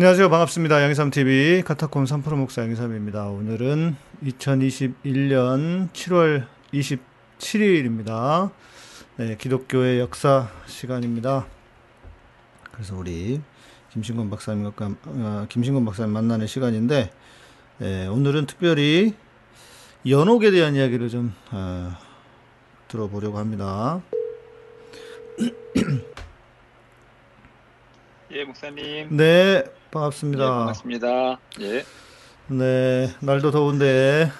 안녕하세요. 반갑습니다. 양희삼 TV 카타콤 3프로 목사 양희삼입니다. 오늘은 2021년 7월 27일입니다. 네, 기독교의 역사 시간입니다. 그래서 우리 김신권 박사님과 어, 김신권 박사님 만나는 시간인데 네, 오늘은 특별히 연옥에 대한 이야기를 좀 어, 들어보려고 합니다. 예, 목사님. 네, 반갑습니다. 예, 반갑습니다. 예. 네, 날도 더운데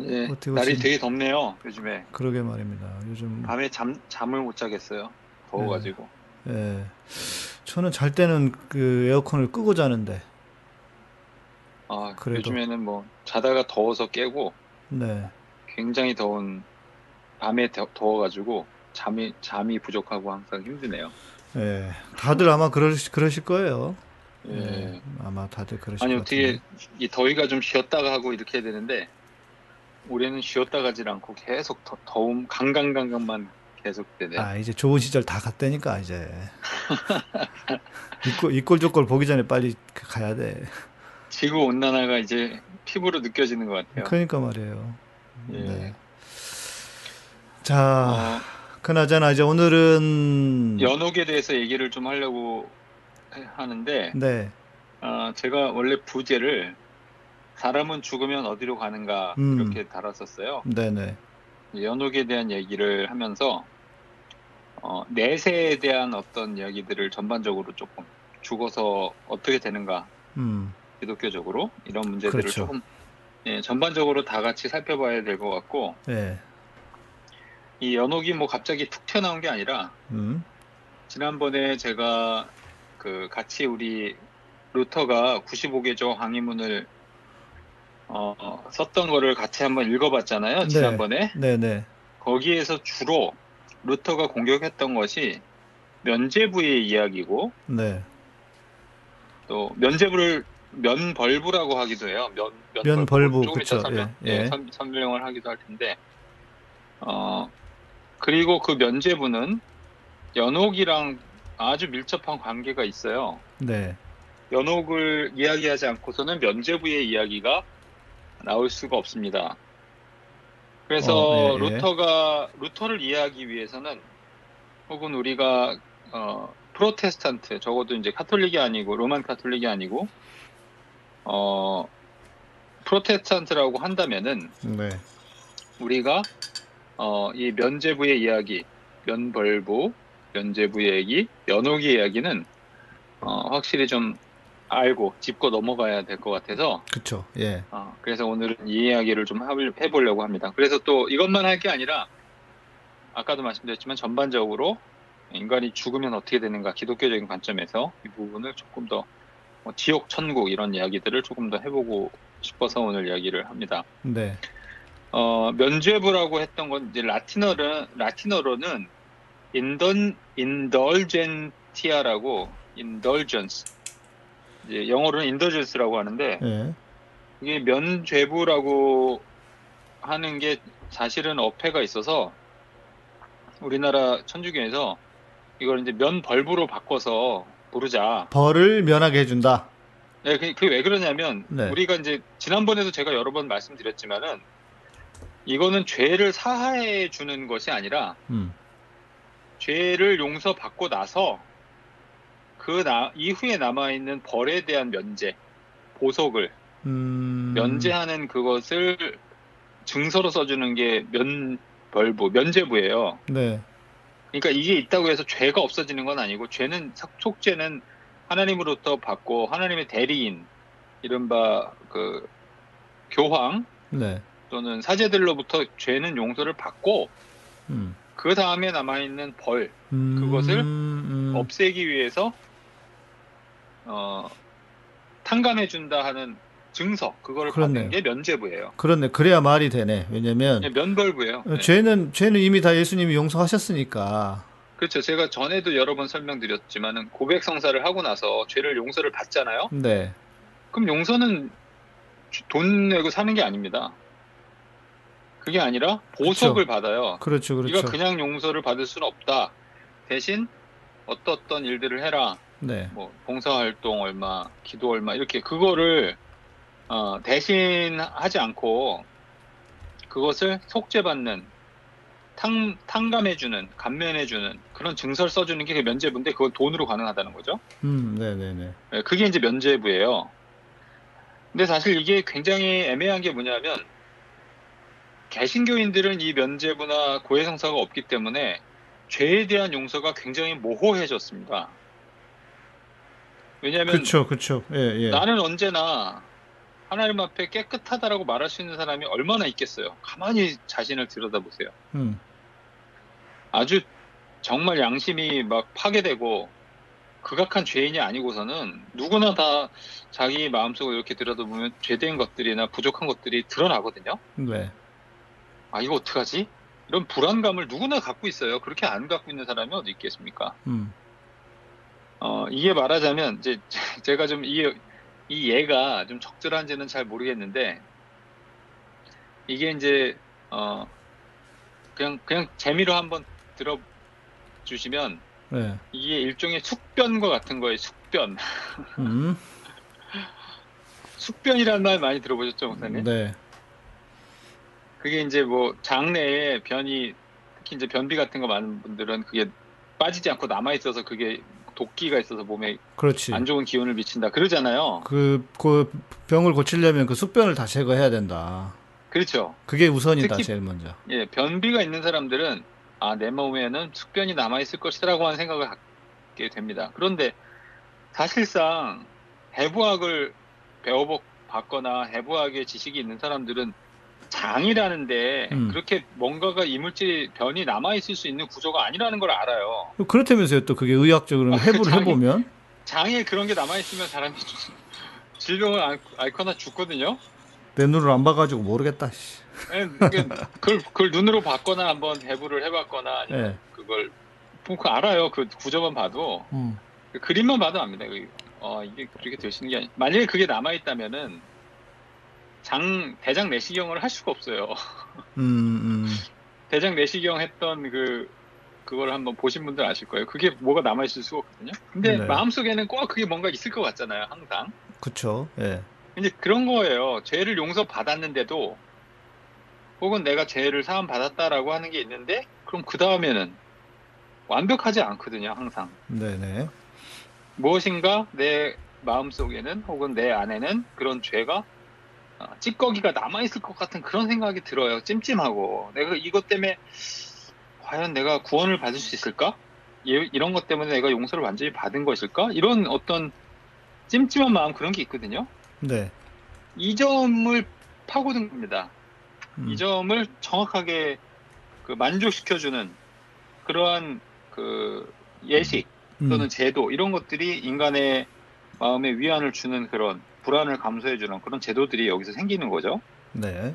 예. 어떻게 날이? 되게 덥네요, 요즘에. 그러게 말입니다. 요즘 밤에 잠, 잠을 못 자겠어요. 더워 가지고. 예. 저는 잘 때는 그 에어컨을 끄고 자는데 아, 그래도. 요즘에는 뭐, 자다가 더워서 깨고, 네. 굉장히 더운, 밤에 더, 더워가지고, 잠이, 잠이 부족하고 항상 힘드네요. 예. 다들 아마 그러실 그러실 거예요. 예. 예. 아마 다들 그러실 아니, 것 어떻게. 이 더위가 좀 쉬었다가 하고 이렇게 해야 되는데, 올해는 쉬었다 가질 않고 계속 더, 더움, 강강강강만 계속 되네요. 아, 이제 좋은 시절 다 갔다니까 이제. 이꼴 이꼴 저꼴 보기 전에 빨리 그 가야 돼. 지구 온난화가 이제 피부로 느껴지는 것 같아요. 그러니까 말이에요. 예. 네. 자, 어, 그나저나 이제 오늘은 연옥에 대해서 얘기를 좀 하려고 해- 하는데, 네. 어, 제가 원래 부제를 사람은 죽으면 어디로 가는가 음. 이렇게 달았었어요. 네네. 연옥에 대한 얘기를 하면서 어, 내세에 대한 어떤 이야기들을 전반적으로 조금 죽어서 어떻게 되는가 음. 기독교적으로 이런 문제들을 그렇죠. 조금 예, 전반적으로 다 같이 살펴봐야 될 것 같고 네. 이 연옥이 뭐 갑자기 툭 튀어나온 게 아니라 음. 지난번에 제가 그 같이 우리 루터가 95개조 항의문을 어, 어, 썼던 거를 같이 한번 읽어봤잖아요. 네. 지난번에 네네. 거기에서 주로 루터가 공격했던 것이 면제부의 이야기고 네. 또 면제부를 면벌부라고 하기도 해요. 면, 면벌부, 조금 이따 그쵸. 설명, 예, 예. 예, 선- 설명을 하기도 할 텐데 어 그리고 그 면제부는 연옥이랑 아주 밀접한 관계가 있어요. 네. 연옥을 이야기하지 않고서는 면제부의 이야기가 나올 수가 없습니다. 그래서 어, 예, 예. 루터가 루터를 이해하기 위해서는 혹은 우리가 어, 프로테스탄트 적어도 이제 카톨릭이 아니고 로만 카톨릭이 아니고 어 프로테스탄트라고 한다면은 네. 우리가 어, 이 면제부의 이야기, 면벌부, 면제부의 얘기, 연옥의 이야기는 어, 확실히 좀 알고 짚고 넘어가야 될 것 같아서 그쵸. 예. 어, 그래서 오늘은 이 이야기를 좀 해보려고 합니다. 그래서 또 이것만 할 게 아니라 아까도 말씀드렸지만 전반적으로 인간이 죽으면 어떻게 되는가 기독교적인 관점에서 이 부분을 조금 더 뭐 지옥, 천국 이런 이야기들을 조금 더 해보고 싶어서 오늘 이야기를 합니다. 네. 어, 면죄부라고 했던 건 이제 라틴어는 라틴어로는 인던 인덜젠티아라고 indulgence 이제 영어로는 indulgence라고 하는데 예. 이게 면죄부라고 하는 게 사실은 어폐가 있어서 우리나라 천주교에서 이걸 이제 면벌부로 바꿔서 부르자. 벌을 면하게 해준다. 네, 그- 그게 왜 그러냐면 네. 우리가 이제 지난번에도 제가 여러 번 말씀드렸지만은 이거는 죄를 사하해 주는 것이 아니라 음. 죄를 용서받고 나서 그 나, 이후에 남아 있는 벌에 대한 면제, 보석을 음. 면제하는 그것을 증서로 써주는 게 면벌부, 면제부예요. 네. 그러니까 이게 있다고 해서 죄가 없어지는 건 아니고 죄는 삭- 속죄는 하나님으로부터 받고 하나님의 대리인 이른바 그 교황 네. 또는 사제들로부터 죄는 용서를 받고 음. 그 다음에 남아 있는 벌 음. 그것을 음. 없애기 위해서 어 탕감해 준다 하는 증서 그거를 그렇네요. 받는 게 면제부예요. 그렇네. 그래야 말이 되네. 왜냐면 예, 면벌부예요. 어, 네. 죄는 죄는 이미 다 예수님이 용서하셨으니까. 그렇죠. 제가 전에도 여러 번 설명드렸지만은 고백 성사를 하고 나서 죄를 용서를 받잖아요. 네. 그럼 용서는 돈 내고 사는 게 아닙니다. 그게 아니라 보석을 받아요. 그렇죠. 그렇죠. 네가 그냥 용서를 받을 수는 없다. 대신 어떠어떤 일들을 해라. 네. 뭐 봉사활동 얼마, 기도 얼마 이렇게 그거를 어, 대신 하지 않고 그것을 속죄받는 탕, 탕감해주는 감면해주는 그런 증서를 써주는 게그 면죄부인데 그건 돈으로 가능하다는 거죠. 음, 네네네. 네, 그게 이제 면죄부예요. 근데 사실 이게 굉장히 애매한 게 뭐냐면 개신교인들은 이 면죄부나 고해성사가 없기 때문에 죄에 대한 용서가 굉장히 모호해졌습니다. 왜냐하면 그쵸, 그쵸. 예, 예. 나는 언제나 하나님 앞에 깨끗하다라고 말할 수 있는 사람이 얼마나 있겠어요. 가만히 자신을 들여다보세요. 음, 아주 정말 양심이 막 파괴되고 극악한 죄인이 아니고서는 누구나 다 자기 마음속을 이렇게 들여다보면 죄된 것들이나 부족한 것들이 드러나거든요. 네. 아 이거 어떡하지? 이런 불안감을 누구나 갖고 있어요. 그렇게 안 갖고 있는 사람이 어디 있겠습니까? 음, 어, 이게 말하자면 이제 제가 좀이 이 예가 좀 적절한지는 잘 모르겠는데 이게 이제 어 그냥 그냥 재미로 한번 들어 주시면 네. 이게 일종의 숙변과 같은 거예요. 숙변. 음, 숙변이라는 말 많이 들어보셨죠, 목사님? 네. 그게 이제 뭐 장내에 변이 특히 이제 변비 같은 거 많은 분들은 그게 빠지지 않고 남아 있어서 그게 독기가 있어서 몸에 그렇지. 안 좋은 기운을 미친다 그러잖아요. 그, 그 병을 고치려면 그 숙변을 다 제거해야 된다. 그렇죠. 그게 우선이다, 특히- 제일 먼저. 예, 변비가 있는 사람들은 아, 내 몸에는 숙변이 남아 있을 것이라고 하는 생각을 갖게 됩니다. 그런데 사실상 해부학을 배워 봤거나 해부학의 지식이 있는 사람들은 장이라는데 음. 그렇게 뭔가가 이물질 변이 남아 있을 수 있는 구조가 아니라는 걸 알아요. 그렇다면서요, 또 그게 의학적으로 아, 해부를 장이- 해보면? 장에 그런 게 남아 있으면 사람이 질병을 앓- 앓거나 죽거든요. 내 눈을 안 봐가지고 모르겠다, 그게 그걸, 그걸 눈으로 봤거나 한번 해부를 해봤거나 아니면 예. 그걸 뭐 그거 알아요. 그 구조만 봐도 음, 그 그림만 봐도 압니다. 그, 어, 이게 그렇게 있는 게 아니. 만약에 그게 남아 있다면은 장 대장 내시경을 할 수가 없어요. 음, 음. 대장 내시경 했던 그 그걸 한번 보신 분들 아실 거예요. 그게 뭐가 남아 있을 수가 없거든요. 근데 네. 마음속에는 꼭 그게 뭔가 있을 것 같잖아요. 항상. 그쵸, 예. 이제 그런 거예요. 죄를 용서 받았는데도 혹은 내가 죄를 사함 받았다라고 하는 게 있는데 그럼 그 다음에는 완벽하지 않거든요. 항상. 네네. 무엇인가 내 마음 속에는 혹은 내 안에는 그런 죄가 어, 찌꺼기가 남아 있을 것 같은 그런 생각이 들어요. 찜찜하고 내가 이것 때문에 과연 내가 구원을 받을 수 있을까? 이- 이런 것 때문에 내가 용서를 완전히 받은 것일까? 이런 어떤 찜찜한 마음 그런 게 있거든요. 네. 이 점을 파고든 겁니다. 음, 이 점을 정확하게 그 만족시켜주는 그러한 그 예식 음, 또는 제도 이런 것들이 인간의 마음에 위안을 주는 그런 불안을 감소해주는 그런 제도들이 여기서 생기는 거죠. 네.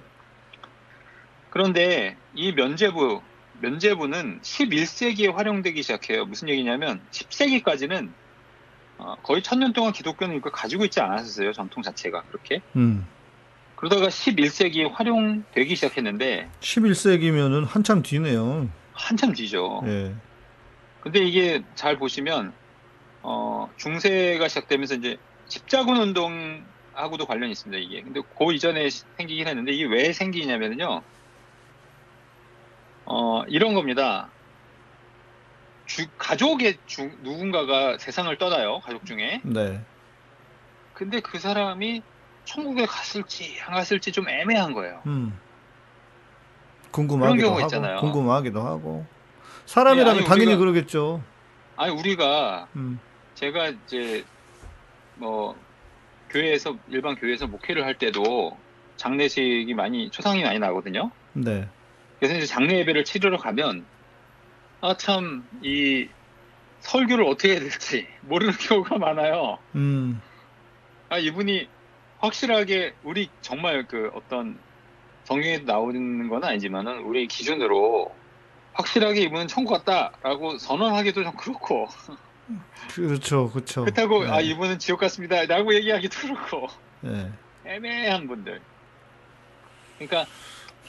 그런데 이 면제부 면제부는 11세기에 활용되기 시작해요. 무슨 얘기냐면 10세기까지는 어, 거의 천년 동안 기독교는 이걸 가지고 있지 않았었어요. 전통 자체가 그렇게. 음. 그러다가 11세기에 활용되기 시작했는데 11세기면은 한참 뒤네요. 한참 뒤죠. 예. 근데 이게 잘 보시면 어, 중세가 시작되면서 이제 십자군 운동하고도 관련이 있습니다. 이게. 근데 그 이전에 시- 생기긴 했는데 이게 왜 생기냐면요. 어, 이런 겁니다. 주- 가족의 주- 누군가가 세상을 떠나요. 가족 중에. 네. 근데 그 사람이 천국에 갔을지 안 갔을지 좀 애매한 거예요. 음. 궁금하기도 하고, 있잖아요. 궁금하기도 하고. 사람이라면 아니, 당연히 우리가- 그러겠죠. 아니 우리가 음. 제가 이제 뭐 교회에서 일반 교회에서 목회를 할 때도 장례식이 많이 초상이 많이 나거든요. 네. 그래서 이제 장례 예배를 치르러 가면 아 참 이 설교를 어떻게 해야 될지 모르는 경우가 많아요. 음. 아 이분이 확실하게 우리 정말 그 어떤 성경에 나오는 건 아니지만은 우리 기준으로 확실하게 이분은 천국 갔다라고 선언하기도 좀 그렇고 그렇죠. 그렇죠. 그렇다고 네. 아 이분은 지옥 갔습니다라고 얘기하기도 그렇고 네. 애매한 분들. 그러니까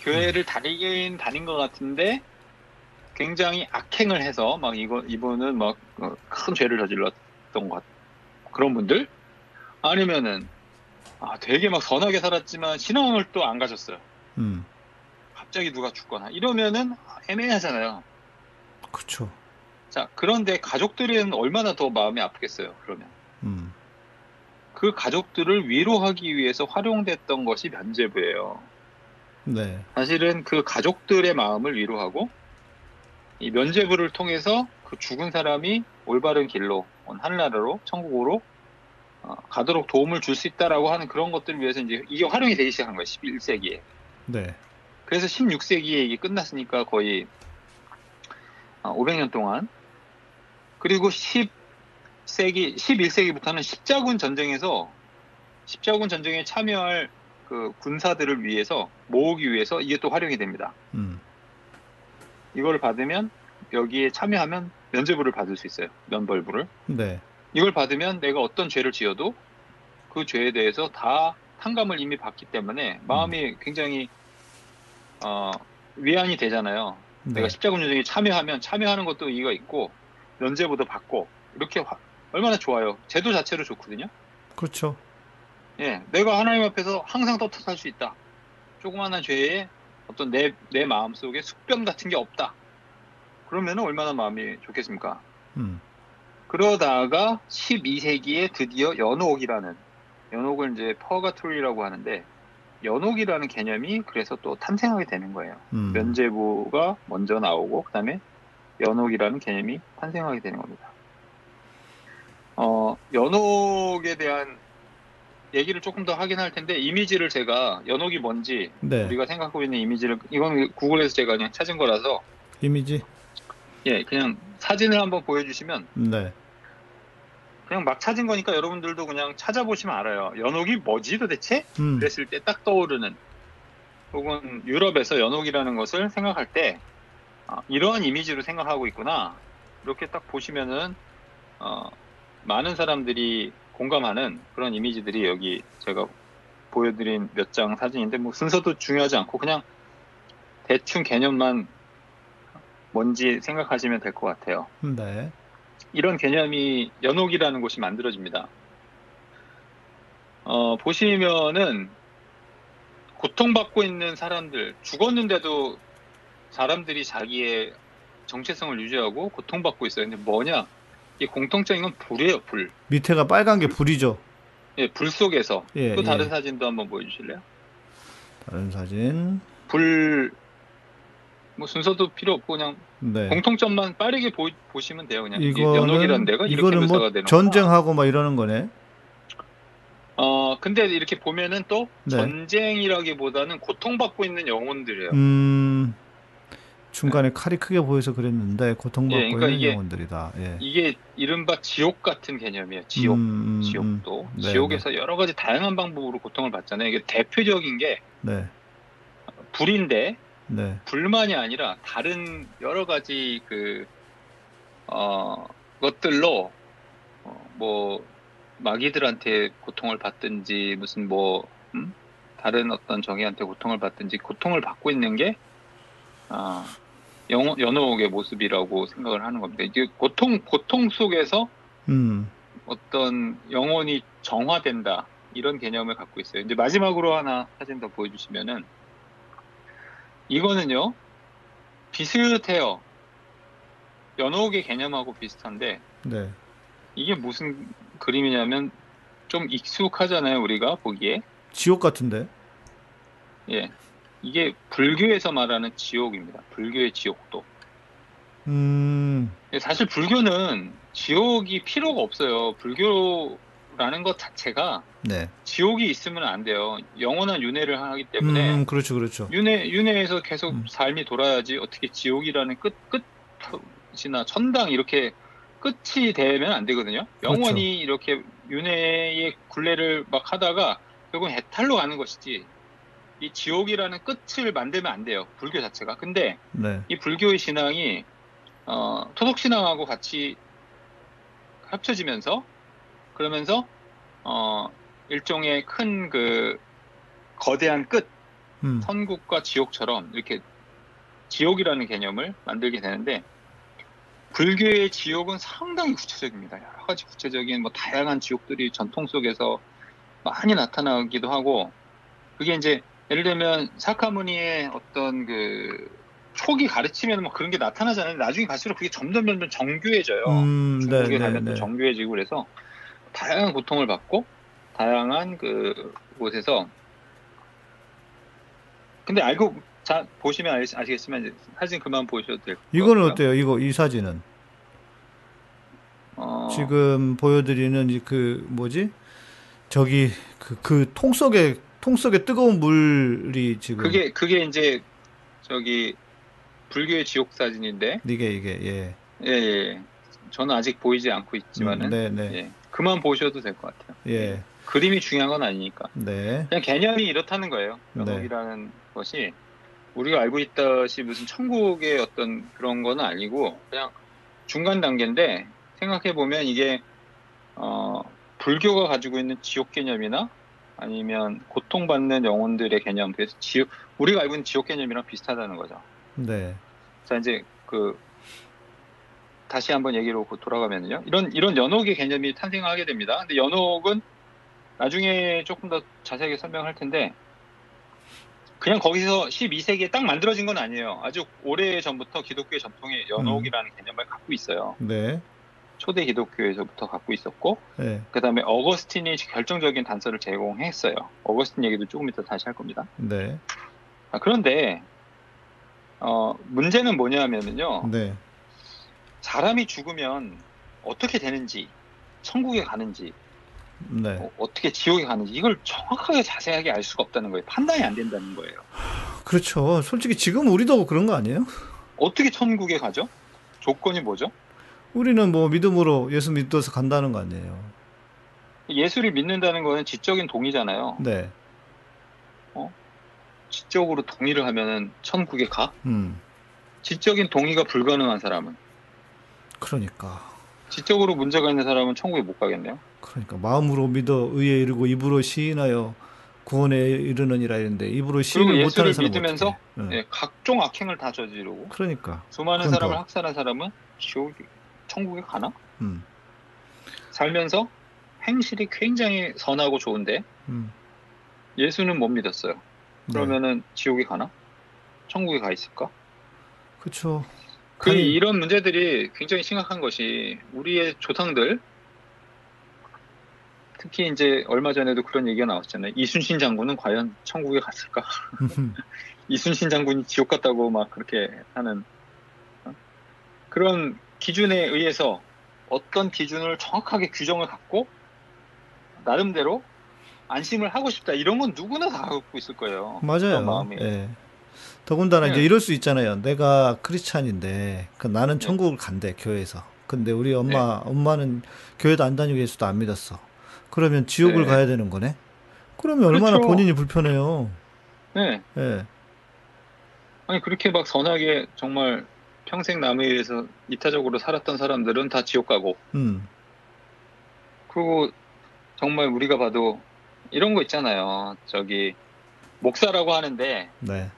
교회를 다니긴 다닌 것 같은데 굉장히 악행을 해서 막 이거 이분은 막 큰 죄를 저질렀 살았던 것 그런 분들 아니면은 아 되게 막 선하게 살았지만 신앙을 또 안 가졌어요. 음, 갑자기 누가 죽거나 이러면은 애매하잖아요. 그쵸. 자 그런데 가족들은 얼마나 더 마음이 아프겠어요. 그러면 음, 그 가족들을 위로하기 위해서 활용됐던 것이 면죄부예요. 네, 사실은 그 가족들의 마음을 위로하고 이 면죄부를 통해서 그 죽은 사람이 올바른 길로 하늘나라로 천국으로 어, 가도록 도움을 줄 수 있다라고 하는 그런 것들을 위해서 이제 이게 활용이 되기 시작한 거예요. 11세기에. 네, 그래서 16세기에 이게 끝났으니까 거의 500년 동안 그리고 10세기 11세기부터는 십자군 전쟁에서 십자군 전쟁에 참여할 그 군사들을 위해서 모으기 위해서 이게 또 활용이 됩니다. 음, 이걸 받으면 여기에 참여하면 면죄부를 받을 수 있어요. 면벌부를. 네, 이걸 받으면 내가 어떤 죄를 지어도 그 죄에 대해서 다 탕감을 이미 받기 때문에 마음이 굉장히 어, 위안이 되잖아요. 네, 내가 십자군 전쟁에 참여하면 참여하는 것도 이유가 있고 면죄부도 받고 이렇게 화- 얼마나 좋아요. 제도 자체로 좋거든요. 그렇죠. 예, 내가 하나님 앞에서 항상 떳떳할 수 있다. 조그마한 죄에 어떤 내, 내 마음 속에 숙변 같은 게 없다. 그러면 얼마나 마음이 좋겠습니까? 음, 그러다가 12세기에 드디어 연옥이라는, 연옥을 이제 퍼가토리라고 하는데, 연옥이라는 개념이 그래서 또 탄생하게 되는 거예요. 음, 면죄부가 먼저 나오고, 그 다음에 연옥이라는 개념이 탄생하게 되는 겁니다. 어, 연옥에 대한 얘기를 조금 더 하긴 할 텐데, 이미지를 제가, 연옥이 뭔지, 네, 우리가 생각하고 있는 이미지를, 이건 구글에서 제가 그냥 찾은 거라서, 이미지. 예, 그냥 사진을 한번 보여주시면, 네, 그냥 막 찾은 거니까 여러분들도 그냥 찾아보시면 알아요. 연옥이 뭐지 도대체? 음, 그랬을 때 딱 떠오르는, 혹은 유럽에서 연옥이라는 것을 생각할 때, 아, 이러한 이미지로 생각하고 있구나. 이렇게 딱 보시면은, 어, 많은 사람들이 공감하는 그런 이미지들이 여기 제가 보여드린 몇 장 사진인데, 뭐 순서도 중요하지 않고 그냥 대충 개념만 뭔지 생각하시면 될 것 같아요. 네, 이런 개념이 연옥이라는 곳이 만들어집니다. 어, 보시면은 고통받고 있는 사람들, 죽었는데도 사람들이 자기의 정체성을 유지하고 고통받고 있어요. 근데 뭐냐? 이 공통적인 건 불이에요, 불. 밑에가 빨간 게 불이죠. 예, 불 속에서. 예, 또 다른 예. 사진도 한번 보여주실래요? 다른 사진. 불, 뭐 순서도 필요 없고 그냥 네. 공통점만 빠르게 보, 시면 돼요. 그냥 이거는 데가 이거는 뭐 전쟁하고 막 이러는 거네. 어, 근데 이렇게 보면은 또 네. 전쟁이라기보다는 고통받고 있는 영혼들이에요. 음, 중간에 칼이 크게 보여서 그랬는데 고통받고 예, 그러니까 있는 이게- 영혼들이다. 예. 이게 이른바 지옥 같은 개념이에요. 지옥. 음, 음, 지옥도. 음. 네, 지옥에서 여러 가지 다양한 방법으로 고통을 받잖아요. 이게 대표적인 게 네, 불인데, 네, 불만이 아니라 다른 여러 가지 그, 어, 것들로, 어, 뭐, 마귀들한테 고통을 받든지, 무슨 뭐, 음? 다른 어떤 정의한테 고통을 받든지, 고통을 받고 있는 게, 아, 영, 연옥의 모습이라고 생각을 하는 겁니다. 이게 고통, 고통 속에서 음, 어떤 영혼이 정화된다. 이런 개념을 갖고 있어요. 이제 마지막으로 하나 사진 더 보여주시면은, 이거는요, 비슷해요. 연옥의 개념하고 비슷한데, 네, 이게 무슨 그림이냐면, 좀 익숙하잖아요, 우리가 보기에. 지옥 같은데. 예. 이게 불교에서 말하는 지옥입니다. 불교의 지옥도. 음, 예, 사실 불교는 지옥이 필요가 없어요. 불교라는 것 자체가 네, 지옥이 있으면 안 돼요. 영원한 윤회를 하기 때문에 음, 그렇죠, 그렇죠. 윤회 윤회에서 계속 음. 삶이 돌아야지 어떻게 지옥이라는 끝 끝이나 천당 이렇게 끝이 되면 안 되거든요. 그렇죠. 영원히 이렇게 윤회의 굴레를 막 하다가 결국은 해탈로 가는 것이지 이 지옥이라는 끝을 만들면 안 돼요. 불교 자체가. 근데 네, 이 불교의 신앙이 어, 토속 신앙하고 같이 합쳐지면서 그러면서 어, 일종의 큰 그 거대한 끝 음, 천국과 지옥처럼 이렇게 지옥이라는 개념을 만들게 되는데 불교의 지옥은 상당히 구체적입니다. 여러 가지 구체적인 뭐 다양한 지옥들이 전통 속에서 많이 나타나기도 하고 그게 이제 예를 들면 사카무니의 어떤 그 초기 가르치면 뭐 그런 게 나타나잖아요. 나중에 갈수록 그게 점점 점점 정교해져요. 음, 네, 중국에 네, 가면 또 네. 정교해지고 그래서 다양한 고통을 받고 다양한 그 곳에서 근데 알고 자 보시면 알, 아시겠지만 사진 그만 보셔도 같고요. 이거는 어때요? 이거 이 사진은 어, 지금 보여드리는 이그 뭐지? 저기 그 그 통 속에 통 속에 뜨거운 물이 지금 그게 그게 이제 저기 불교의 지옥 사진인데 이게 이게 예. 예, 예. 저는 아직 보이지 않고 있지만은 음, 네, 네. 예. 그만 보셔도 될 것 같아요. 예. 그림이 중요한 건 아니니까. 네. 그냥 개념이 이렇다는 거예요. 네. 연옥이라는 것이 우리가 알고 있다시 무슨 천국의 어떤 그런 거는 아니고 그냥 중간 단계인데 생각해 보면 이게 어, 불교가 가지고 있는 지옥 개념이나 아니면 고통받는 영혼들의 개념 그래서 지옥 우리가 알고 있는 지옥 개념이랑 비슷하다는 거죠. 네. 자 이제 그 다시 한번 얘기로 돌아가면요. 이런 이런 연옥의 개념이 탄생하게 됩니다. 근데 연옥은 나중에 조금 더 자세하게 설명할 텐데 그냥 거기서 12세기에 딱 만들어진 건 아니에요. 아주 오래 전부터 기독교의 전통에 연옥이라는 개념을 갖고 있어요. 네. 초대 기독교에서부터 갖고 있었고 네. 그다음에 어거스틴이 결정적인 단서를 제공했어요. 어거스틴 얘기도 조금 이따 다시 할 겁니다. 네. 아, 그런데 어, 문제는 뭐냐면요. 네. 사람이 죽으면 어떻게 되는지, 천국에 가는지, 네. 어, 어떻게 지옥에 가는지 이걸 정확하게 자세하게 알 수가 없다는 거예요. 판단이 안 된다는 거예요. 그렇죠. 솔직히 지금 우리도 그런 거 아니에요? 어떻게 천국에 가죠? 조건이 뭐죠? 우리는 뭐 믿음으로 예수 믿어서 간다는 거 아니에요. 예수를 믿는다는 거는 지적인 동의잖아요. 네. 지적으로 동의를 하면은 천국에 가? 음. 지적인 동의가 불가능한 사람은 그러니까. 지적으로 문제가 있는 사람은 천국에 못 가겠네요. 그러니까 마음으로 믿어 의에 이르고 입으로 시인하여 구원에 이르느니라 이랬는데 입으로 시인을 못하는 사람은 믿으면서. 네. 예, 각종 악행을 다 저지르고 그러니까. 수많은 그러니까. 사람을 학살한 사람은 지옥 천국에 가나? 음. 살면서 행실이 굉장히 선하고 좋은데 음. 예수는 못 믿었어요. 네. 그러면은 지옥에 가나? 천국에 가 있을까? 그렇죠. 그 아니- 이런 문제들이 굉장히 심각한 것이 우리의 조상들 특히 이제 얼마 전에도 그런 얘기가 나왔잖아요. 이순신 장군은 과연 천국에 갔을까? 이순신 장군이 지옥 갔다고 막 그렇게 하는 어? 그런 기준에 의해서 어떤 기준을 정확하게 규정을 갖고 나름대로 안심을 하고 싶다 이런 건 누구나 다 갖고 있을 거예요. 맞아요. 그런 마음이. 예. 더군다나 네. 이제 이럴 수 있잖아요. 내가 크리스찬인데 그 나는 네. 천국을 간대 교회에서. 근데 우리 엄마 엄마는 교회도 안 다니고 예수도 안 믿었어. 그러면 지옥을 네. 가야 되는 거네. 그러면 얼마나 그렇죠. 본인이 불편해요. 네. 예. 아니 그렇게 막 선하게 정말 평생 남에 의해서 이타적으로 살았던 사람들은 다 지옥 가고 음. 그리고 정말 우리가 봐도 이런 거 있잖아요. 저기 목사라고 하는데 네.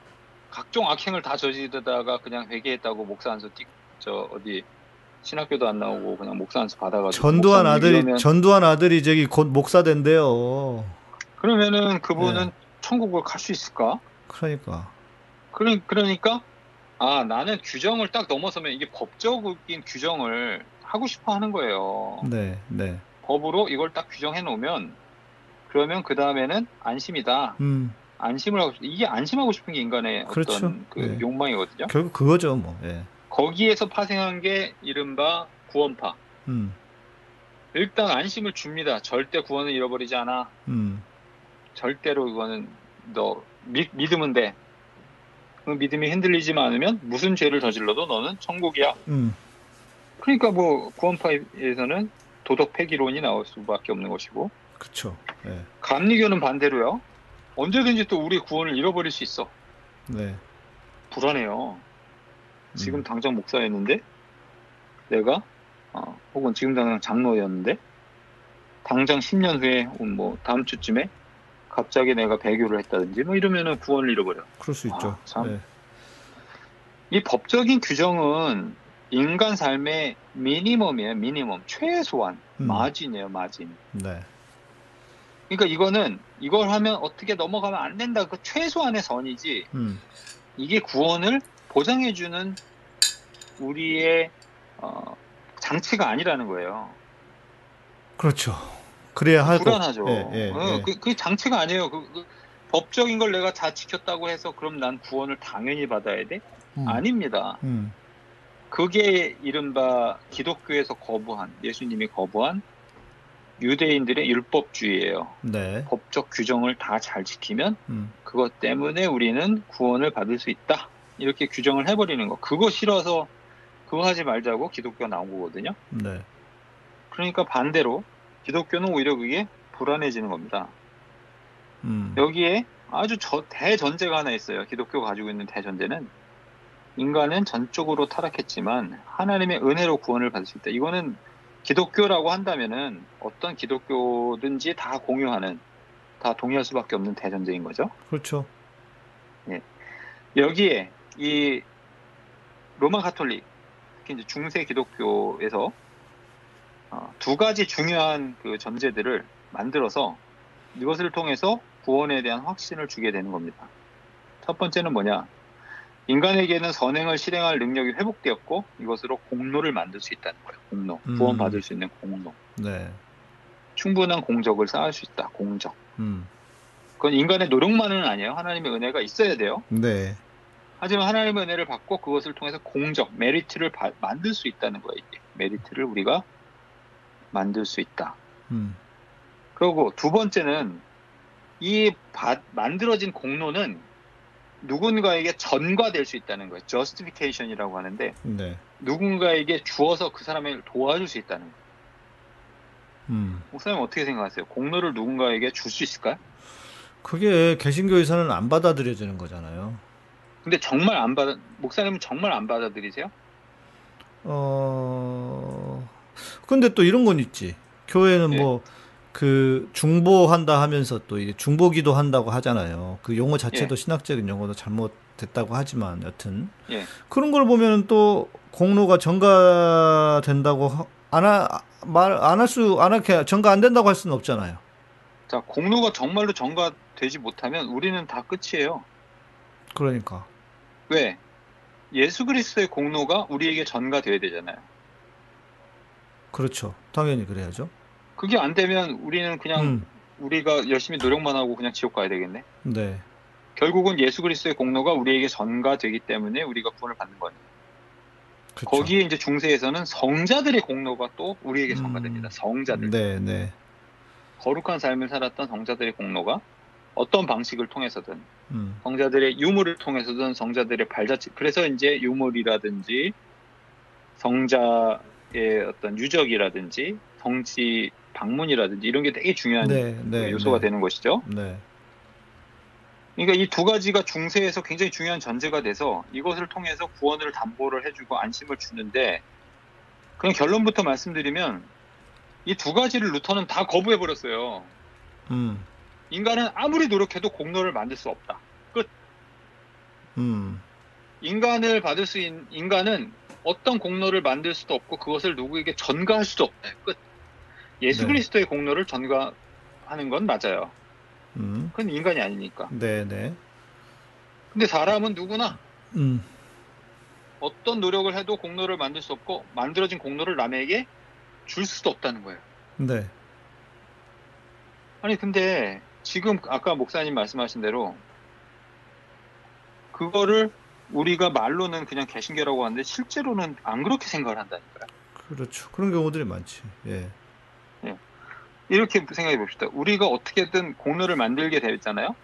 각종 악행을 다 저지르다가 그냥 회개했다고 목사 안수 띄, 저 어디 신학교도 안 나오고 그냥 목사 안수 받아가지고 전두환 아들이 이러면- 전두환 아들이 저기 곧 목사 된대요. 그러면은 그분은 네. 천국을 갈 수 있을까? 그러니까. 그러, 그러니까 아 나는 규정을 딱 넘어서면 이게 법적인 규정을 하고 싶어 하는 거예요. 네. 네. 법으로 이걸 딱 규정해 놓으면 그러면 그 다음에는 안심이다. 음. 안심을 하고 싶 이게 안심하고 싶은 게 인간의 그렇죠. 어떤 그 네. 욕망이거든요. 결국 그거죠, 뭐. 예. 거기에서 파생한 게 이른바 구원파. 음. 일단 안심을 줍니다. 절대 구원을 잃어버리지 않아. 음. 절대로 이거는 너 믿, 믿으면 돼. 그 믿음이 흔들리지만 않으면 무슨 죄를 저질러도 너는 천국이야. 음. 그러니까 뭐 구원파에서는 도덕 폐기론이 나올 수밖에 없는 것이고 그렇죠. 예. 감리교는 반대로요. 언제든지 또 우리 구원을 잃어버릴 수 있어. 네. 불안해요. 지금 음. 당장 목사였는데 내가 어, 혹은 지금 당장 장로였는데 당장 10년 후에 뭐 다음 주쯤에 갑자기 내가 배교를 했다든지 뭐 이러면은 구원을 잃어버려. 그럴 수 있죠. 아, 참. 예. 이 법적인 규정은 인간 삶의 미니멈이에요. 미니멈 최소한 음. 마진이에요. 마진. 네. 그러니까 이거는 이걸 하면 어떻게 넘어가면 안 된다. 그 최소한의 선이지 음. 이게 구원을 보장해주는 우리의 어, 장치가 아니라는 거예요. 그렇죠. 그래야 하고. 불안하죠. 예, 예, 어, 예. 그, 그 장치가 아니에요. 그, 그 법적인 걸 내가 다 지켰다고 해서 그럼 난 구원을 당연히 받아야 돼? 음. 아닙니다. 음. 그게 이른바 기독교에서 거부한 예수님이 거부한 유대인들의 율법주의예요. 네. 법적 규정을 다 잘 지키면 음. 그것 때문에 우리는 구원을 받을 수 있다. 이렇게 규정을 해버리는 거. 그거 싫어서 그거 하지 말자고 기독교가 나온 거거든요. 네. 그러니까 반대로 기독교는 오히려 그게 불안해지는 겁니다. 음. 여기에 아주 저 대전제가 하나 있어요. 기독교가 가지고 있는 대전제는 인간은 전적으로 타락했지만 하나님의 은혜로 구원을 받을 수 있다. 이거는 기독교라고 한다면은 어떤 기독교든지 다 공유하는 다 동의할 수밖에 없는 대전제인 거죠. 그렇죠. 여기에 이 로마 가톨릭 특히 이제 중세 기독교에서 어, 두 가지 중요한 그 전제들을 만들어서 이것을 통해서 구원에 대한 확신을 주게 되는 겁니다. 첫 번째는 뭐냐? 인간에게는 선행을 실행할 능력이 회복되었고 이것으로 공로를 만들 수 있다는 거예요. 공로. 음. 구원받을 수 있는 공로. 네. 충분한 공적을 쌓을 수 있다. 공적. 음. 그건 인간의 노력만은 아니에요. 하나님의 은혜가 있어야 돼요. 네. 하지만 하나님의 은혜를 받고 그것을 통해서 공적, 메리트를 바- 만들 수 있다는 거예요. 이게. 메리트를 우리가 만들 수 있다. 음. 그리고 두 번째는 이 바- 만들어진 공로는 누군가에게 전가될 수 있다는 거예요. justification이라고 하는데 네. 누군가에게 주어서 그 사람을 도와줄 수 있다는 거예요. 음. 목사님 어떻게 생각하세요? 공로를 누군가에게 줄 수 있을까요? 그게 개신교에서는 안 받아들여지는 거잖아요. 근데 정말 안 받아 목사님은 정말 안 받아들이세요? 어. 근데 또 이런 건 있지. 교회는 예. 뭐그 중보한다 하면서 또 중보기도 한다고 하잖아요. 그 용어 자체도 예. 신학적인 용어도 잘못됐다고 하지만 여튼 예. 그런 걸 보면 또 공로가 전가된다고 안말안 할 수 안 할게 전가 안 된다고 할 수는 없잖아요. 자, 공로가 정말로 전가되지 못하면 우리는 다 끝이에요. 그러니까 왜? 예수 그리스도의 공로가 우리에게 전가돼야 되잖아요. 그렇죠. 당연히 그래야죠. 그게 안 되면 우리는 그냥 음. 우리가 열심히 노력만 하고 그냥 지옥 가야 되겠네. 네. 결국은 예수 그리스도의 공로가 우리에게 전가되기 때문에 우리가 구원을 받는 거예요. 그렇죠. 거기에 이제 중세에서는 성자들의 공로가 또 우리에게 음. 전가됩니다. 성자들. 네, 네. 거룩한 삶을 살았던 성자들의 공로가 어떤 방식을 통해서든 음. 성자들의 유물을 통해서든 성자들의 발자취 그래서 이제 유물이라든지 성자 의 어떤 유적이라든지 성지 방문이라든지 이런 게 되게 중요한 네, 네. 요소가 네. 되는 것이죠. 네. 그러니까 이 두 가지가 중세에서 굉장히 중요한 전제가 돼서 이것을 통해서 구원을 담보를 해주고 안심을 주는데 그냥 결론부터 말씀드리면 이 두 가지를 루터는 다 거부해 버렸어요. 음. 인간은 아무리 노력해도 공로를 만들 수 없다. 음. 인간을 받을 수 있는 인간은 어떤 공로를 만들 수도 없고 그것을 누구에게 전가할 수도 없다. 끝. 예수 네. 그리스도의 공로를 전가하는 건 맞아요. 음. 그건 인간이 아니니까. 네, 네. 근데 사람은 누구나 음. 어떤 노력을 해도 공로를 만들 수 없고 만들어진 공로를 남에게 줄 수도 없다는 거예요. 네. 아니 근데 지금 아까 목사님 말씀하신 대로 그거를 우리가 말로는 그냥 개신교라고 하는데 실제로는 안 그렇게 생각을 한다니까요. 그렇죠. 그런 경우들이 많지. 예. 이렇게 생각해 봅시다. 우리가 어떻게든 공로를 만들게 되었잖아요.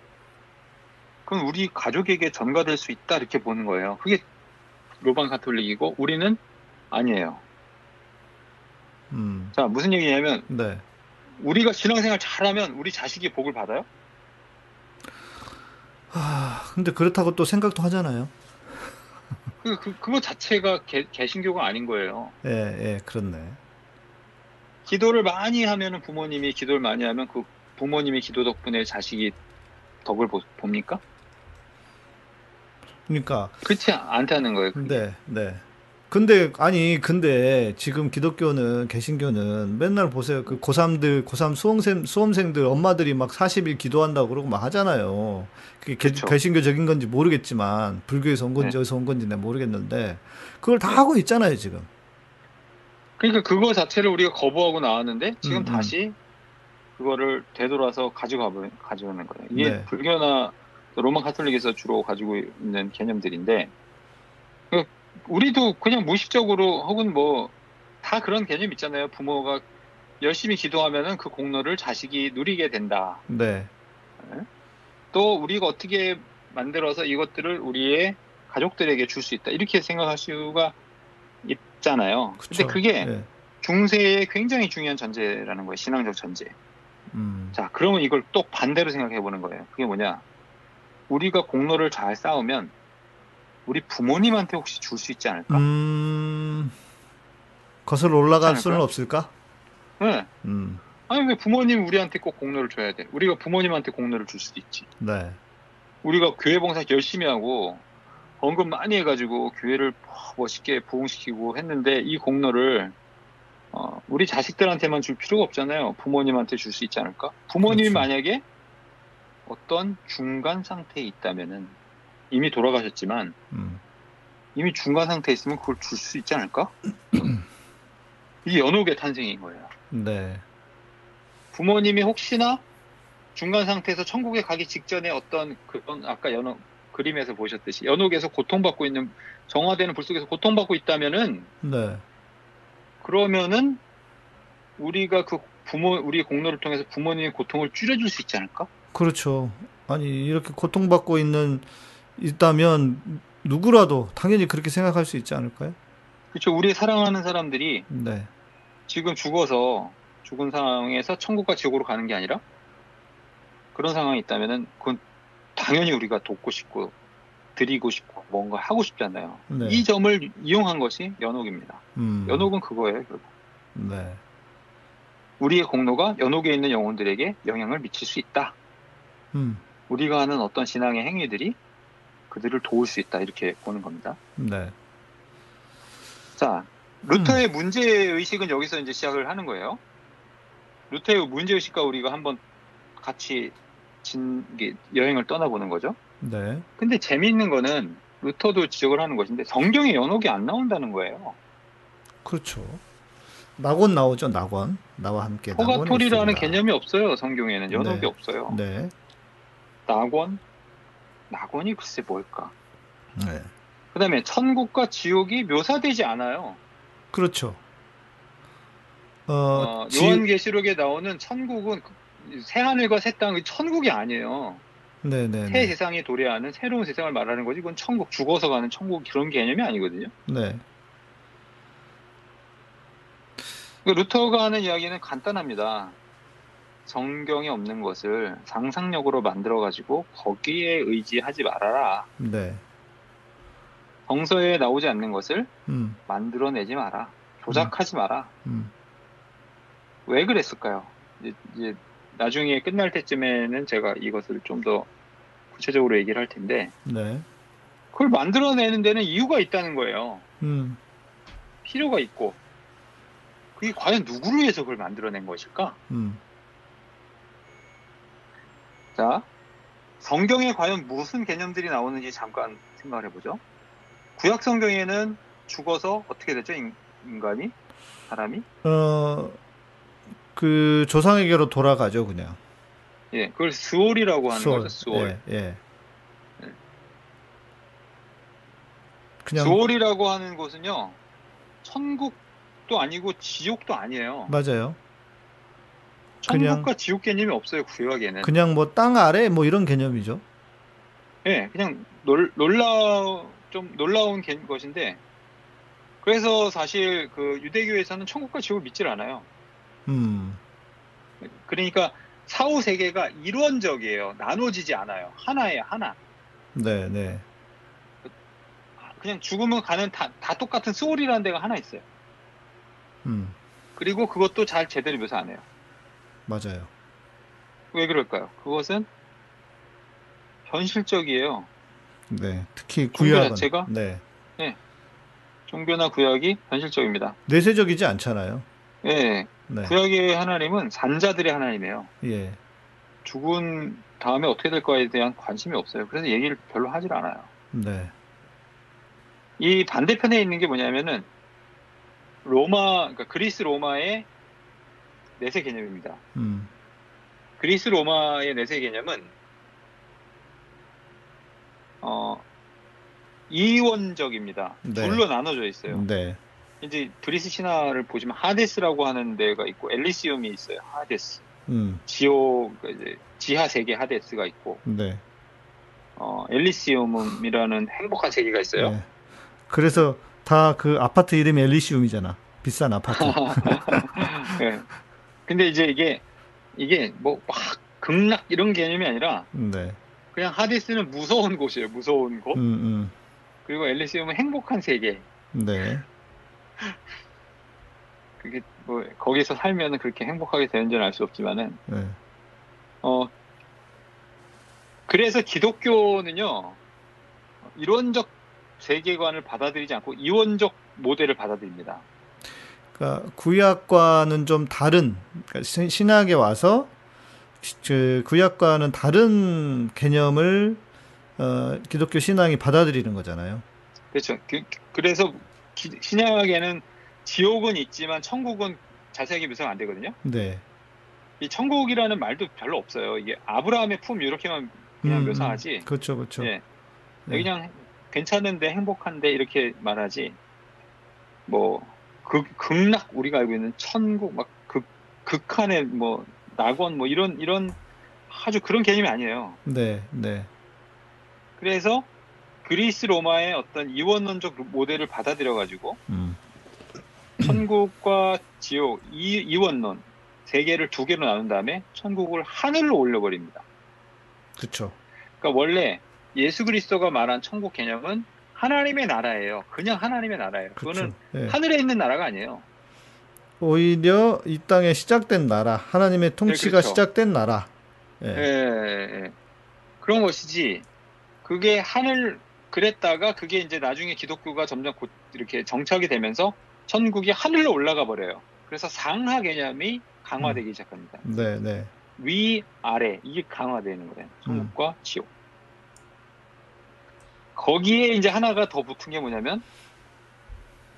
그럼 우리 가족에게 전가될 수 있다 이렇게 보는 거예요. 그게 로반 가톨릭이고 우리는 아니에요. 음. 자 무슨 얘기냐면 네. 우리가 신앙생활 잘하면 우리 자식이 복을 받아요? 아, 근데 그렇다고 또 생각도 하잖아요. 그, 그, 그거 자체가 개, 개신교가 아닌 거예요. 예, 예, 그렇네. 기도를 많이 하면 부모님이 기도를 많이 하면 그 부모님의 기도 덕분에 자식이 덕을 보, 봅니까? 그러니까 그렇지 않다는 거예요. 그게. 네, 네. 근데 아니 근데 지금 기독교는 개신교는 맨날 보세요 그 고3들 고3 수험생 수험생들 엄마들이 막 40일 기도한다고 그러고 막 하잖아요. 그게 개. 개신교적인 건지 모르겠지만 불교에서 온 건지 네. 어디서 온 건지 는 모르겠는데 그걸 다 하고 있잖아요 지금. 그러니까 그거 자체를 우리가 거부하고 나왔는데 지금 음, 음. 다시 그거를 되돌아서 가져가 가져오는 거예요. 이게 네. 불교나 로마 카톨릭에서 주로 가지고 있는 개념들인데 그 우리도 그냥 무의식적으로 혹은 뭐 다 그런 개념 있잖아요. 부모가 열심히 기도하면은 그 공로를 자식이 누리게 된다. 네. 또 우리가 어떻게 만들어서 이것들을 우리의 가족들에게 줄 수 있다. 이렇게 생각할 수가 있잖아요. 그쵸. 근데 그게 네. 중세의 굉장히 중요한 전제라는 거예요. 신앙적 전제. 음. 자, 그러면 이걸 또 반대로 생각해 보는 거예요. 그게 뭐냐? 우리가 공로를 잘 쌓으면 우리 부모님한테 혹시 줄 수 있지 않을까? 음. 거슬러 올라갈 수는 않을까요? 없을까? 네. 음. 아니 왜 부모님 우리한테 꼭 공로를 줘야 돼? 우리가 부모님한테 공로를 줄 수도 있지. 네. 우리가 교회 봉사 열심히 하고 헌금 많이 해가지고 교회를 멋있게 부흥시키고 했는데 이 공로를 어, 우리 자식들한테만 줄 필요가 없잖아요. 부모님한테 줄 수 있지 않을까? 부모님이 그렇죠. 만약에 어떤 중간 상태에 있다면은 이미 돌아가셨지만 음. 이미 중간 상태에 있으면 그걸 줄 수 있지 않을까? 이게 연옥의 탄생인 거예요. 네. 부모님이 혹시나 중간 상태에서 천국에 가기 직전에 어떤 그런 아까 연옥 그림에서 보셨듯이 연옥에서 고통받고 있는 정화되는 불 속에서 고통받고 있다면은 네. 그러면은 우리가 그 부모 우리 공로를 통해서 부모님의 고통을 줄여줄 수 있지 않을까? 그렇죠. 아니 이렇게 고통받고 있는 있다면 누구라도 당연히 그렇게 생각할 수 있지 않을까요? 그렇죠. 우리 사랑하는 사람들이 네. 지금 죽어서 죽은 상황에서 천국과 지옥으로 가는 게 아니라 그런 상황이 있다면은 그건 당연히 우리가 돕고 싶고 드리고 싶고 뭔가 하고 싶잖아요. 네. 이 점을 이용한 것이 연옥입니다. 음. 연옥은 그거예요. 결국. 네. 우리의 공로가 연옥에 있는 영혼들에게 영향을 미칠 수 있다. 음. 우리가 하는 어떤 신앙의 행위들이 그들을 도울 수 있다. 이렇게 보는 겁니다. 네. 자, 루터의 문제 의식은 여기서 이제 시작을 하는 거예요. 루터의 문제 의식과 우리가 한번 같이 진 여행을 떠나보는 거죠. 네. 근데 재미있는 거는 루터도 지적을 하는 것인데 성경에 연옥이 안 나온다는 거예요. 그렇죠. 낙원 나오죠. 낙원. 나와 함께 포가토리라는. 개념이 없어요. 성경에는 연옥이 네. 없어요. 네. 낙원, 낙원이 글쎄 뭘까? 네. 그다음에 천국과 지옥이 묘사되지 않아요. 그렇죠. 어, 어, 지- 요한계시록에 나오는 천국은 그- 새 하늘과 새 땅, 천국이 아니에요. 네, 네, 새 네. 세상이 도래하는 새로운 세상을 말하는 거지. 이건 천국 죽어서 가는 천국 그런 개념이 아니거든요. 네. 그 루터가 하는 이야기는 간단합니다. 성경에 없는 것을 상상력으로 만들어 가지고 거기에 의지하지 말아라. 네. 정서에 나오지 않는 것을 음. 만들어내지 마라. 조작하지 마라. 음. 왜 그랬을까요? 이제, 이제 나중에 끝날 때쯤에는 제가 이것을 좀 더 구체적으로 얘기를 할 텐데 네. 그걸 만들어내는 데는 이유가 있다는 거예요. 음. 필요가 있고 그게 과연 누구를 위해서 그걸 만들어낸 것일까? 음. 자, 성경에 과연 무슨 개념들이 나오는지 잠깐 생각을 해보죠. 구약 성경에는 죽어서 어떻게 되죠? 인, 인간이? 사람이? 어, 그 조상에게로 돌아가죠, 그냥. 예, 그걸 스월이라고 하는 거죠. 스월. 예, 예. 네. 그냥 스월이라고 하는 곳은요, 천국도 아니고 지옥도 아니에요. 맞아요. 천국과 지옥 개념이 없어요, 구약에는. 그냥 뭐 땅 아래 뭐 이런 개념이죠. 예, 그냥 놀, 놀라, 좀 놀라운 개- 것인데, 그래서 사실 그 유대교에서는 천국과 지옥을 믿질 않아요. 음. 그러니까 사후 세계가 일원적이에요. 나눠지지 않아요. 하나예요, 하나. 네, 네. 그냥 죽으면 가는 다, 다 똑같은 스월이라는 데가 하나 있어요. 음. 그리고 그것도 잘 제대로 묘사 안 해요. 맞아요. 왜 그럴까요? 그것은 현실적이에요. 네. 특히 구약은 자체가? 네. 종교나 구약이 현실적입니다. 내세적이지 않잖아요. 예, 네. 구약의 하나님은 산자들의 하나님이에요. 예. 죽은 다음에 어떻게 될 거에 대한 관심이 없어요. 그래서 얘기를 별로 하질 않아요. 네. 이 반대편에 있는 게 뭐냐면은 로마, 그러니까 그리스 로마의 내세 개념입니다. 음. 그리스 로마의 내세 개념은 어 이원적입니다. 네. 둘로 나눠져 있어요. 네. 이제 그리스 신화를 보시면 하데스라고 하는 데가 있고 엘리시움이 있어요. 하데스. 음. 지옥 그러니까 이제 지하 세계 하데스가 있고 네. 어 엘리시움이라는 행복한 세계가 있어요. 네. 그래서 다 그 아파트 이름이 엘리시움이잖아. 비싼 아파트. 네. 근데 이제 이게 이게 뭐 막 극락 이런 개념이 아니라 네. 그냥 하데스는 무서운 곳이에요. 무서운 곳. 음, 그리고 엘리시움은 행복한 세계. 음. 네. 그게 뭐 거기서 살면은 그렇게 행복하게 되는지는 알 수 없지만은 네. 어 그래서 기독교는요 이론적 세계관을 받아들이지 않고 이원적 모델을 받아들입니다. 그러니까 구약과는 좀 다른 그러니까 신- 신학에 와서 시- 그 구약과는 다른 개념을 어, 기독교 신앙이 받아들이는 거잖아요. 그렇죠. 그, 래서 신약에는 지옥은 있지만 천국은 자세하게 묘사가 안 되거든요. 네. 이 천국이라는 말도 별로 없어요. 이게 아브라함의 품 이렇게만 그냥 음, 묘사하지. 음. 그렇죠, 그렇죠. 예. 네. 그냥 괜찮은데 행복한데 이렇게 말하지. 뭐 극, 극락 우리가 알고 있는 천국 막 극, 극한의 뭐 낙원 뭐 이런 이런 아주 그런 개념이 아니에요. 네, 네. 그래서 그리스 로마의 어떤 이원론적 모델을 받아들여 가지고 음. 천국과 지옥 이, 이원론 세 개를 두 개로 나눈 다음에 천국을 하늘로 올려버립니다. 그렇죠. 그러니까 원래 예수 그리스도가 말한 천국 개념은 하나님의 나라예요. 그냥 하나님의 나라예요. 그거는. 예. 하늘에 있는 나라가 아니에요. 오히려 이 땅에 시작된 나라, 하나님의 통치가 그렇죠. 시작된 나라. 예. 예, 예, 예. 그런 것이지. 그게 하늘 그랬다가 그게 이제 나중에 기독교가 점점 곧 이렇게 정착이 되면서 천국이 하늘로 올라가 버려요. 그래서 상하 개념이 강화되기 시작합니다. 네, 네. 위 아래 이게 강화되는 거예요. 천국과 지옥. 거기에 이제 하나가 더 붙은 게 뭐냐면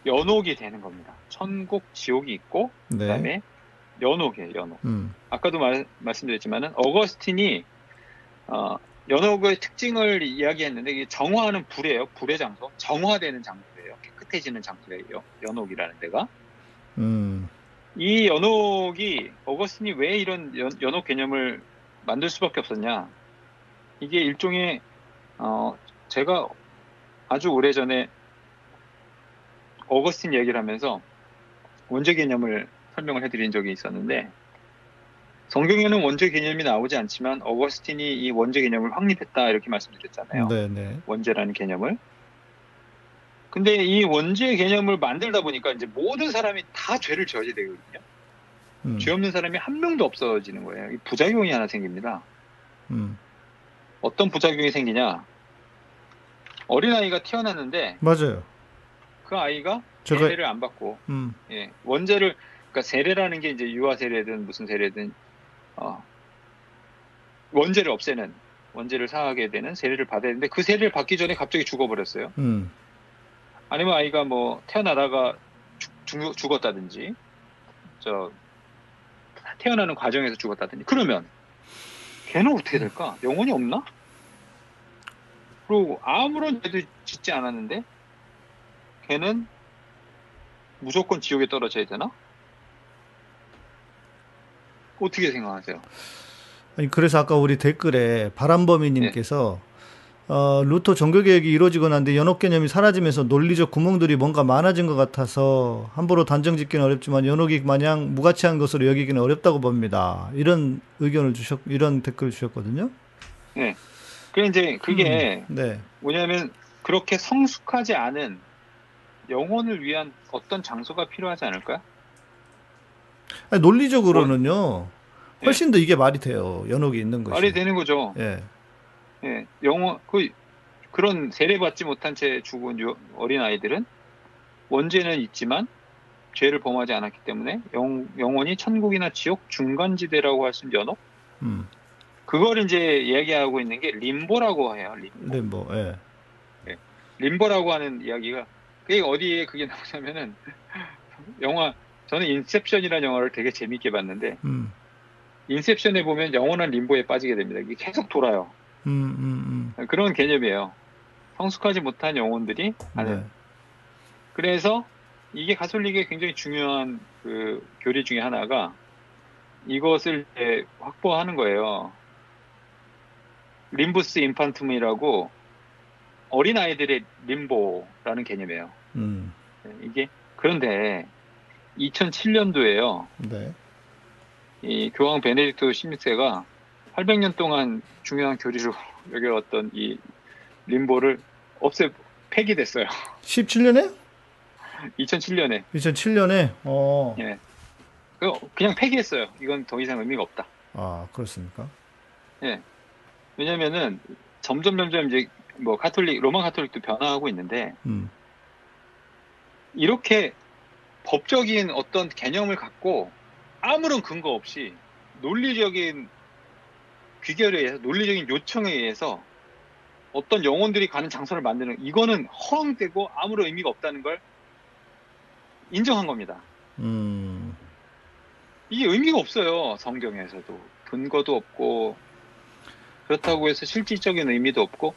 연옥이 되는 겁니다. 천국, 지옥이 있고 네. 그다음에 연옥이에요. 연옥. 음. 아까도 말, 말씀드렸지만은 어거스틴이 어, 연옥의 특징을 이야기했는데 이게 정화하는 불이에요. 불의 장소. 정화되는 장소예요. 깨끗해지는 장소예요. 연옥이라는 데가. 음. 이 연옥이 어거스틴이 왜 이런 연, 연옥 개념을 만들 수밖에 없었냐? 이게 일종의 어 제가 아주 오래전에 어거스틴 얘기를 하면서 원죄 개념을 설명을 해드린 적이 있었는데 성경에는 원죄 개념이 나오지 않지만 어거스틴이 이 원죄 개념을 확립했다 이렇게 말씀드렸잖아요. 네, 네. 원죄라는 개념을. 근데 이 원죄 개념을 만들다 보니까 이제 모든 사람이 다 죄를 지어야 되거든요. 음. 죄 없는 사람이 한 명도 없어지는 거예요. 이 부작용이 하나 생깁니다. 음. 어떤 부작용이 생기냐? 어린아이가 태어났는데 맞아요. 그 아이가 제가- 세례를 안 받고 음. 예, 원죄를 그러니까 세례라는 게 이제 유아 세례든 무슨 세례든 어, 원죄를 없애는 원죄를 사하게 되는 세례를 받아야 되는데 그 세례를 받기 전에 갑자기 죽어버렸어요. 음. 아니면 아이가 뭐 태어나다가 죽, 죽, 었다든지저 태어나는 과정에서 죽었다든지 그러면 걔는 어떻게 될까? 영혼이 없나? 그리고 아무런 죄도 짓지 않았는데 걔는 무조건 지옥에 떨어져야 되나? 어떻게 생각하세요? 아니, 그래서 아까 우리 댓글에 바람범이님께서 어, 루터 종교 개혁이 이루어지고 난뒤 연옥 개념이 사라지면서 논리적 구멍들이 뭔가 많아진 것 같아서 함부로 단정 짓기는 어렵지만 연옥이 마냥 무가치한 것으로 여기기는 어렵다고 봅니다. 이런 의견을 주셨, 이런 댓글을 주셨거든요. 그래 이제 그게 네. 뭐냐면 그렇게 성숙하지 않은 영혼을 위한 어떤 장소가 필요하지 않을까요? 아니, 논리적으로는요, 예. 훨씬 더 이게 말이 돼요. 연옥이 있는 것이. 말이 되는 거죠. 예. 예, 영혼 그 그런 세례받지 못한 채 죽은 유- 어린 아이들은 원죄는 있지만 죄를 범하지 않았기 때문에 영, 영혼이 천국이나 지옥 중간지대라고 할 수 있는 연옥 음. 그걸 이제 얘기하고 있는 게 림보라고 해요. 림보. 림보. 예. 림보라고 하는 이야기가 그게 어디에 그게 나오냐면은 영화 저는 인셉션이라는 영화를 되게 재밌게 봤는데 음. 인셉션에 보면 영원한 림보에 빠지게 됩니다. 이게 계속 돌아요. 음, 음, 그런 개념이에요. 성숙하지 못한 영혼들이 음. 하는. 네. 그래서 이게 가톨릭의 굉장히 중요한 그 교리 중에 하나가 이것을 확보하는 거예요. 림부스 인판툼이라고 어린 아이들의 림보라는 개념이에요. 음. 네, 이게 그런데 2007년도에요. 네. 이 교황 베네딕토 16세가 800년 동안 중요한 교리로 여겨왔던 이 림보를 없애 폐기됐어요. 17년에? 2007년에 2007년에. 어. 예. 그냥 폐기했어요. 이건 더 이상 의미가 없다. 아, 그렇습니까? 왜냐면은 점점 점점 이제 뭐 카톨릭 로마 카톨릭도 변화하고 있는데 음. 이렇게 법적인 어떤 개념을 갖고 아무런 근거 없이 논리적인 귀결에 의해서 논리적인 요청에 의해서 어떤 영혼들이 가는 장소를 만드는 이거는 허황되고 아무런 의미가 없다는 걸 인정한 겁니다. 음. 이게 의미가 없어요. 성경에서도 근거도 없고 그렇다고 해서 실질적인 의미도 없고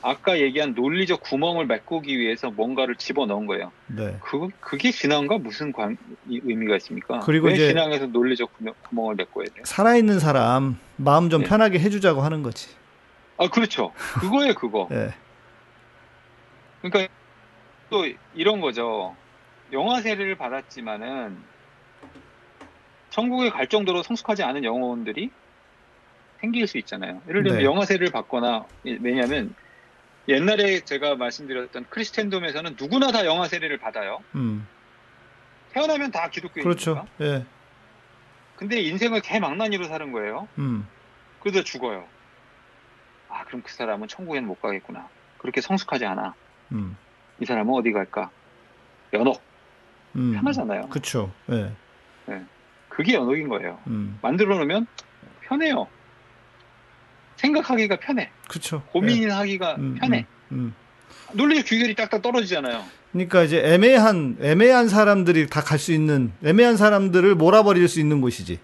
아까 얘기한 논리적 구멍을 메꾸기 위해서 뭔가를 집어넣은 거예요. 네. 그 그게 신앙과 무슨 관 이- 의미가 있습니까? 그리고 왜 이제- 신앙에서 논리적 구멍, 구멍을 메꿔야 돼요? 살아있는 사람 마음 좀 네. 편하게 해주자고 하는 거지. 아 그렇죠. 그거예요 그거. 예. 그러니까 또 이런 거죠. 영화 세례를 받았지만은 천국에 갈 정도로 성숙하지 않은 영혼들이 생길 수 있잖아요. 예를 들면 네. 영화 세례를 받거나 왜냐하면 옛날에 제가 말씀드렸던 크리스텐돔에서는 누구나 다 영화 세례를 받아요. 음. 태어나면 다 기독교인이니까. 그렇죠. 예. 근데 인생을 개망나니로 사는 거예요. 음. 그러다 죽어요. 아 그럼 그 사람은 천국에는 못 가겠구나. 그렇게 성숙하지 않아. 음. 이 사람은 어디 갈까? 연옥. 음. 편하잖아요. 그쵸. 예. 그게 연옥인 거예요. 음. 만들어 놓으면 편해요. 생각하기가 편해. 그쵸. 고민하기가 예. 음, 편해. 음, 음. 논리적 규결이 딱딱 떨어지잖아요. 그러니까 이제 애매한 애매한 사람들이 다 갈 수 있는 애매한 사람들을 몰아버릴 수 있는 곳이지.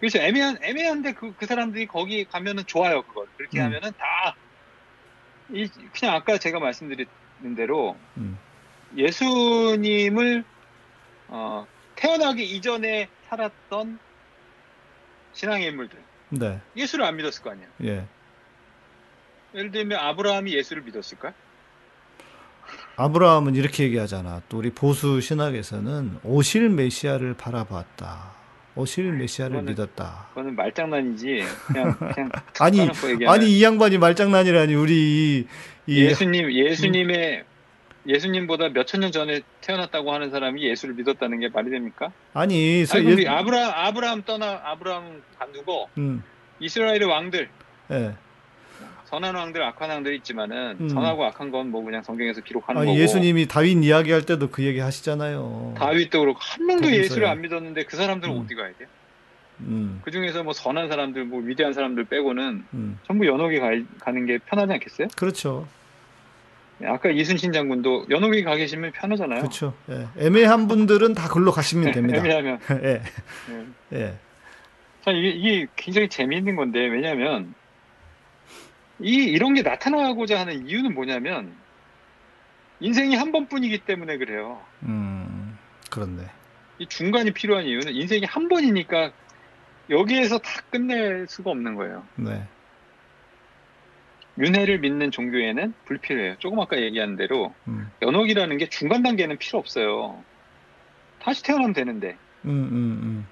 그래서 애매한 애매한데 그, 그 사람들이 거기 가면은 좋아요. 그걸 그렇게 음. 하면은 다 이, 그냥 아까 제가 말씀드린 대로 음. 예수님을 어, 태어나기 이전에 살았던 신앙의 인물들 네. 예수를 안 믿었을 거 아니에요. 예. 예를 들면 아브라함이 예수를 믿었을까? 아브라함은 이렇게 얘기하잖아. 또 우리 보수 신학에서는 오실 메시아를 바라봤다. 오실 메시아를 그거는- 믿었다. 그거는 말장난이지. 그냥 그냥 아니 아니 이 양반이 말장난이라니 우리 이, 이 예수님 예수님의 예수님보다 몇천 년 전에 태어났다고 하는 사람이 예수를 믿었다는 게 말이 됩니까? 아니 서 아니, 예, 아브라 아브라함 떠나 아브라함 간두고 음, 이스라엘의 왕들 예. 선한 왕들 악한 왕들 있지만은 음. 선하고 악한 건 뭐 그냥 성경에서 기록하는 아니 거고 예수님이 다윗 이야기할 때도 그 얘기 하시잖아요. 다윗도 그렇고 한 명도. 예수를 안 믿었는데 그 사람들은 음. 어디 가야 돼요? 음, 그 중에서 뭐 선한 사람들 뭐 위대한 사람들 빼고는 음. 전부 연옥에 가, 가는 게 편하지 않겠어요? 그렇죠. 아까 이순신 장군도 연옥에 가 계시면 편하잖아요. 그렇죠. 예. 애매한 분들은 다 글로 가시면 됩니다. 애매하면 예. 예. 예. 자, 이게, 이게 굉장히 재미있는 건데, 왜냐면, 이, 이런 게 나타나고자 하는 이유는 뭐냐면, 인생이 한 번뿐이기 때문에 그래요. 음. 그렇네. 이 중간이 필요한 이유는 인생이 한 번이니까, 여기에서 다 끝낼 수가 없는 거예요. 네. 윤회를 믿는 종교에는 불필요해요. 조금 아까 얘기한 대로, 음. 연옥이라는 게 중간 단계는 필요 없어요. 다시 태어나면 되는데. 음, 음, 음.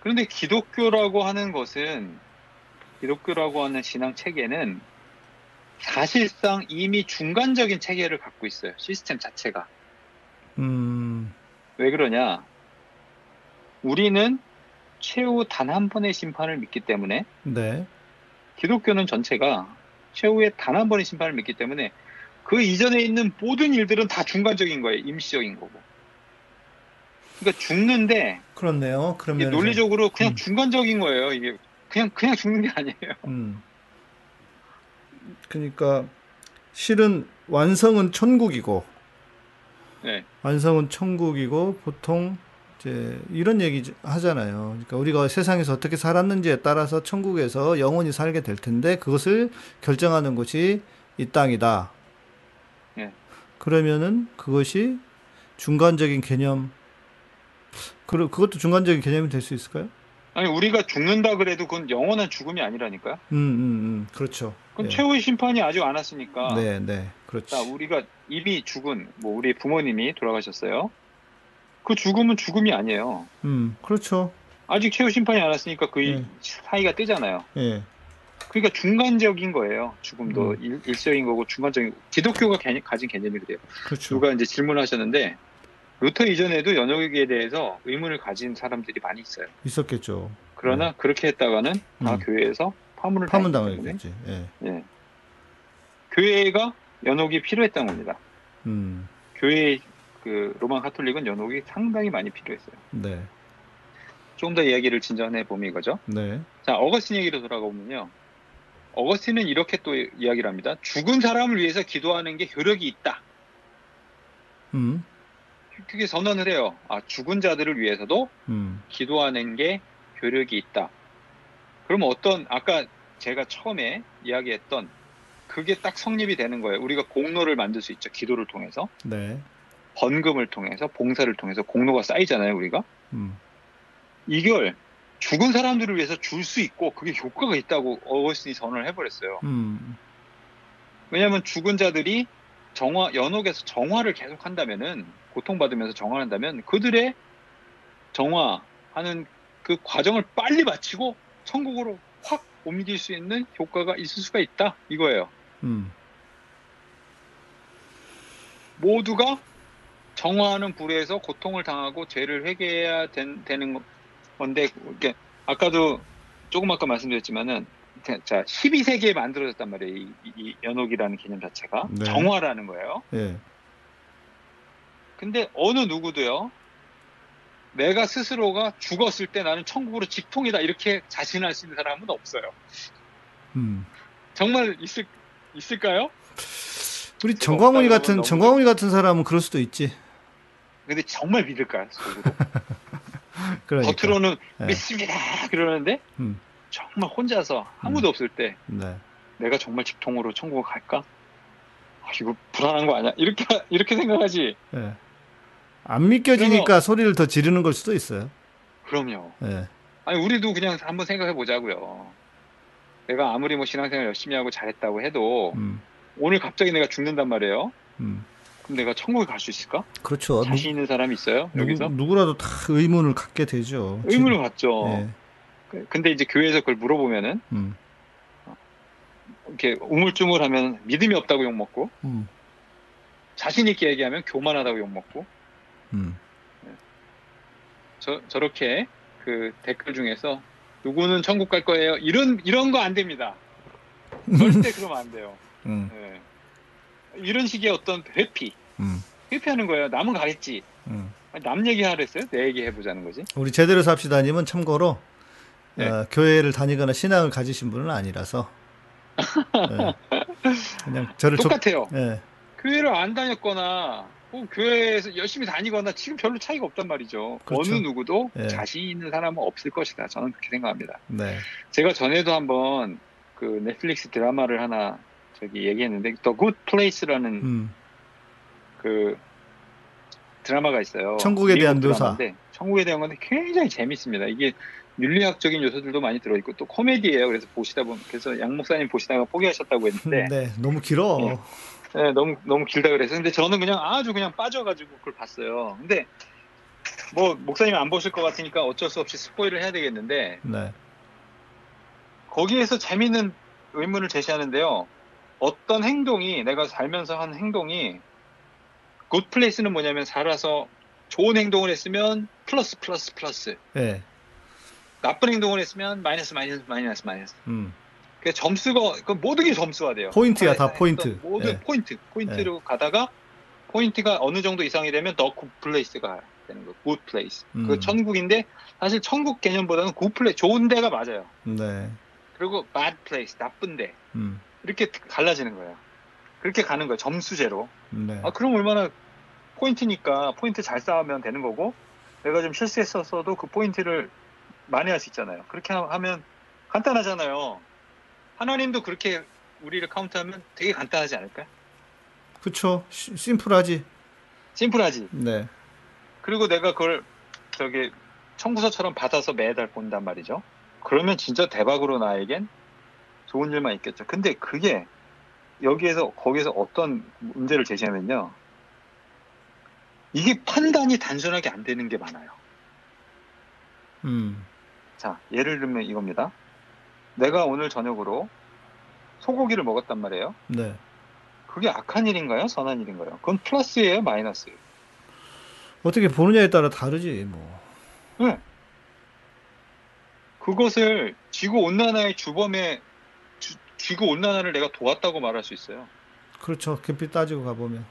그런데 기독교라고 하는 것은 기독교라고 하는 신앙 체계는 사실상 이미 중간적인 체계를 갖고 있어요. 시스템 자체가. 음. 왜 그러냐? 우리는 최후 단 한 번의 심판을 믿기 때문에 네. 기독교는 전체가 최후의 단한 번의 심판을 믿기 때문에 그 이전에 있는 모든 일들은 다 중간적인 거예요. 임시적인 거고. 그러니까 죽는데 그렇네요. 그러면 논리적으로 그냥 음. 중간적인 거예요. 이게 그냥 그냥 죽는 게 아니에요. 음. 그러니까 실은 완성은 천국이고 네. 완성은 천국이고 보통 이제 이런 얘기 하잖아요. 그러니까 우리가 세상에서 어떻게 살았는지에 따라서 천국에서 영원히 살게 될 텐데 그것을 결정하는 곳이 이 땅이다. 예. 그러면은 그것이 중간적인 개념 그 그것도 중간적인 개념이 될 수 있을까요? 아니 우리가 죽는다 그래도 그건 영원한 죽음이 아니라니까요. 음, 음, 음. 그렇죠. 그건 예. 최후의 심판이 아직 안 왔으니까. 네, 네. 그렇지. 자, 우리가 이미 죽은 뭐 우리 부모님이 돌아가셨어요. 그 죽음은 죽음이 아니에요. 음, 그렇죠. 아직 최후 심판이 안 왔으니까 그 네. 사이가 뜨잖아요. 예. 그러니까 중간적인 거예요. 죽음도 음. 일, 일시적인 거고 중간적인 기독교가 개념- 가진 개념이 그래요. 그렇죠. 누가 이제 질문하셨는데 루터 이전에도 연옥에 대해서 의문을 가진 사람들이 많이 있어요. 있었겠죠. 그러나 그렇게 했다가는 다 음. 교회에서 파문을 파문 당했겠지. 예. 예. 교회가 연옥이 필요했던 겁니다. 음. 교회 그 로만 카톨릭은 연옥이 상당히 많이 필요했어요. 네. 좀더 이야기를 진전해 보면 이거죠. 네. 자, 어거스틴 얘기로 돌아가 보면요. 어거스틴은 이렇게 또 이야기를 합니다. 죽은 사람을 위해서 기도하는 게 효력이 있다. 음. 그게 선언을 해요. 아, 죽은 자들을 위해서도 음. 기도하는 게 효력이 있다. 그러면 어떤 아까 제가 처음에 이야기했던 그게 딱 성립이 되는 거예요. 우리가 공로를 만들 수 있죠. 기도를 통해서 네. 번금을 통해서 봉사를 통해서 공로가 쌓이잖아요. 우리가 음. 이걸 죽은 사람들을 위해서 줄 수 있고 그게 효과가 있다고 어거스틴이 선언을 해버렸어요. 음. 왜냐하면 죽은 자들이 정화 연옥에서 정화를 계속 한다면은 고통받으면서 정화한다면 그들의 정화하는 그 과정을 빨리 마치고 천국으로 확 옮길 수 있는 효과가 있을 수가 있다 이거예요. 음. 모두가 정화하는 불에서 고통을 당하고 죄를 회개해야 된- 되는 건데 이게 아까도 조금 아까 말씀드렸지만은 자 12세기에 만들어졌단 말이에요. 이, 이- 이 연옥이라는 개념 자체가 네. 정화라는 거예요. 예. 근데 어느 누구도요. 내가 스스로가 죽었을 때 나는 천국으로 직통이다 이렇게 자신할 수 있는 사람은 없어요. 음. 정말 있을 있을까요? 우리 정광훈이 같은 너무- 정광훈이 같은 사람은 그럴 수도 있지. 근데 정말 믿을까요? 속으로? 그러니까. 겉으로는 네. 믿습니다 그러는데 음. 정말 혼자서 아무도 없을 때 네. 내가 정말 직통으로 천국을 갈까? 아, 이거 불안한 거 아니야? 이렇게 이렇게 생각하지. 예. 안 믿겨지니까 소리를 더 지르는 걸 수도 있어요. 그럼요. 예. 아니 우리도 그냥 한번 생각해 보자고요. 내가 아무리 뭐 신앙생활 열심히 하고 잘했다고 해도 음. 오늘 갑자기 내가 죽는단 말이에요. 음. 그럼 내가 천국에 갈 수 있을까? 그렇죠. 자신 있는 사람이 있어요? 여기서? 누구, 누구라도 다 의문을 갖게 되죠. 의문을 갖죠. 예. 그- 근데 이제 교회에서 그걸 물어보면은 음. 이렇게 우물쭈물하면 믿음이 없다고 욕 먹고 음. 자신 있게 얘기하면 교만하다고 욕 먹고 음. 저 저렇게 그 댓글 중에서 누구는 천국 갈 거예요. 이런 이런 거 안 됩니다. 절대 그러면 안 돼요. 음. 예. 이런 식의 어떤 회피, 음. 회피하는 거예요. 남은 가겠지. 음. 남 얘기하랬어요? 내 얘기 해보자는 거지. 우리 제대로 삽시다님은 참고로 네. 어, 교회를 다니거나 신앙을 가지신 분은 아니라서 예. 그냥 저를 촉- 똑같아요. 예. 교회를 안 다녔거나 혹은 교회에서 열심히 다니거나 지금 별로 차이가 없단 말이죠. 그렇죠. 어느 누구도 예. 자신 있는 사람은 없을 것이다. 저는 그렇게 생각합니다. 네. 제가 전에도 한번 그 넷플릭스 드라마를 하나 저기 얘기했는데 The Good Place라는 음. 그 드라마가 있어요. 천국에 대한 묘사. 천국에 대한 건데 굉장히 재밌습니다. 이게 윤리학적인 요소들도 많이 들어있고 또 코미디예요. 그래서 보시다 보면 그래서 양 목사님 보시다가 포기하셨다고 했는데 네. 너무 길어. 예. 네, 너무 너무 길다 그래서 근데 저는 그냥 아주 그냥 빠져가지고 그걸 봤어요. 근데 뭐 목사님 안 보실 것 같으니까 어쩔 수 없이 spoil을 해야 되겠는데 네. 거기에서 재밌는 의문을 제시하는데요. 어떤 행동이 내가 살면서 한 행동이 good place는 뭐냐면 살아서 좋은 행동을 했으면 플러스 플러스 플러스 예. 나쁜 행동을 했으면 마이너스 마이너스 마이너스 마이너스 음. 그 점수가 그 모든 게 점수가 돼요. 포인트야, 다 포인트. 모든 예. 포인트 포인트로 가다가 포인트가 어느 정도 이상이 되면 the good place가 되는 거. good place. 음. 그 천국인데 사실 천국 개념보다는 good place 좋은 데가 맞아요. 네. 그리고 bad place 나쁜데 음. 이렇게 갈라지는 거예요. 그렇게 가는 거예요. 점수제로. 네. 아 그럼 얼마나 포인트니까 포인트 잘 쌓으면 되는 거고 내가 좀 실수했었어도 그 포인트를 많이 할수 있잖아요. 그렇게 하- 하면 간단하잖아요. 하나님도 그렇게 우리를 카운트하면 되게 간단하지 않을까요? 그쵸. 시- 심플하지. 심플하지. 네. 그리고 내가 그걸 저기 청구서처럼 받아서 매달 본단 말이죠. 그러면 진짜 대박으로 나에겐 좋은 일만 있겠죠. 근데 그게 여기에서 거기서 어떤 문제를 제시하면요. 이게 판단이 단순하게 안 되는 게 많아요. 음. 자, 예를 들면 이겁니다. 내가 오늘 저녁으로 소고기를 먹었단 말이에요. 네. 그게 악한 일인가요? 선한 일인가요? 그건 플러스예요? 마이너스예요? 어떻게 보느냐에 따라 다르지, 뭐. 네. 그것을 지구 온난화의 주범에 주- 지구 온난화를 내가 도왔다고 말할 수 있어요. 그렇죠. 깊이 따지고 가보면.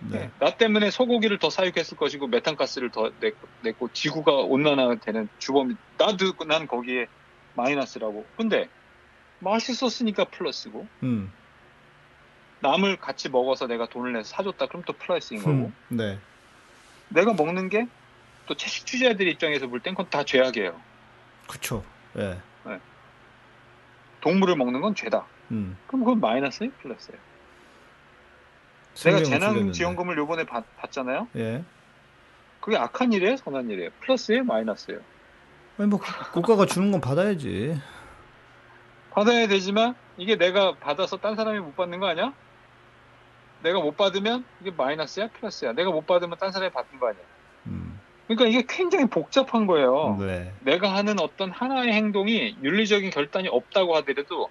네. 네. 나 때문에 소고기를 더 사육했을 것이고 메탄가스를 더 냈고, 냈고 지구가 온난화되는 주범이 나도 난 거기에 마이너스라고. 근데 맛있었으니까 플러스고 음. 남을 같이 먹어서 내가 돈을 내서 사줬다 그럼 또 플러스인 거고 음. 네. 내가 먹는 게 또 채식주의자들 입장에서 볼 땐 그건 다 죄악이에요. 그쵸. 예. 동물을 먹는 건 죄다. 음. 그럼 그건 마이너스예요, 플러스예요. 내가 생명을 재난 죽였는데. 지원금을 요번에 받, 받잖아요. 예. 그게 악한 일이에요, 선한 일이에요. 플러스예요, 마이너스예요. 아니, 뭐, 국가가 주는 건 받아야지. 받아야 되지만 이게 내가 받아서 딴 사람이 못 받는 거 아니야? 내가 못 받으면 이게 마이너스야, 플러스야. 내가 못 받으면 딴 사람이 받는 거 아니야. 음. 그러니까 이게 굉장히 복잡한 거예요. 네. 내가 하는 어떤 하나의 행동이 윤리적인 결단이 없다고 하더라도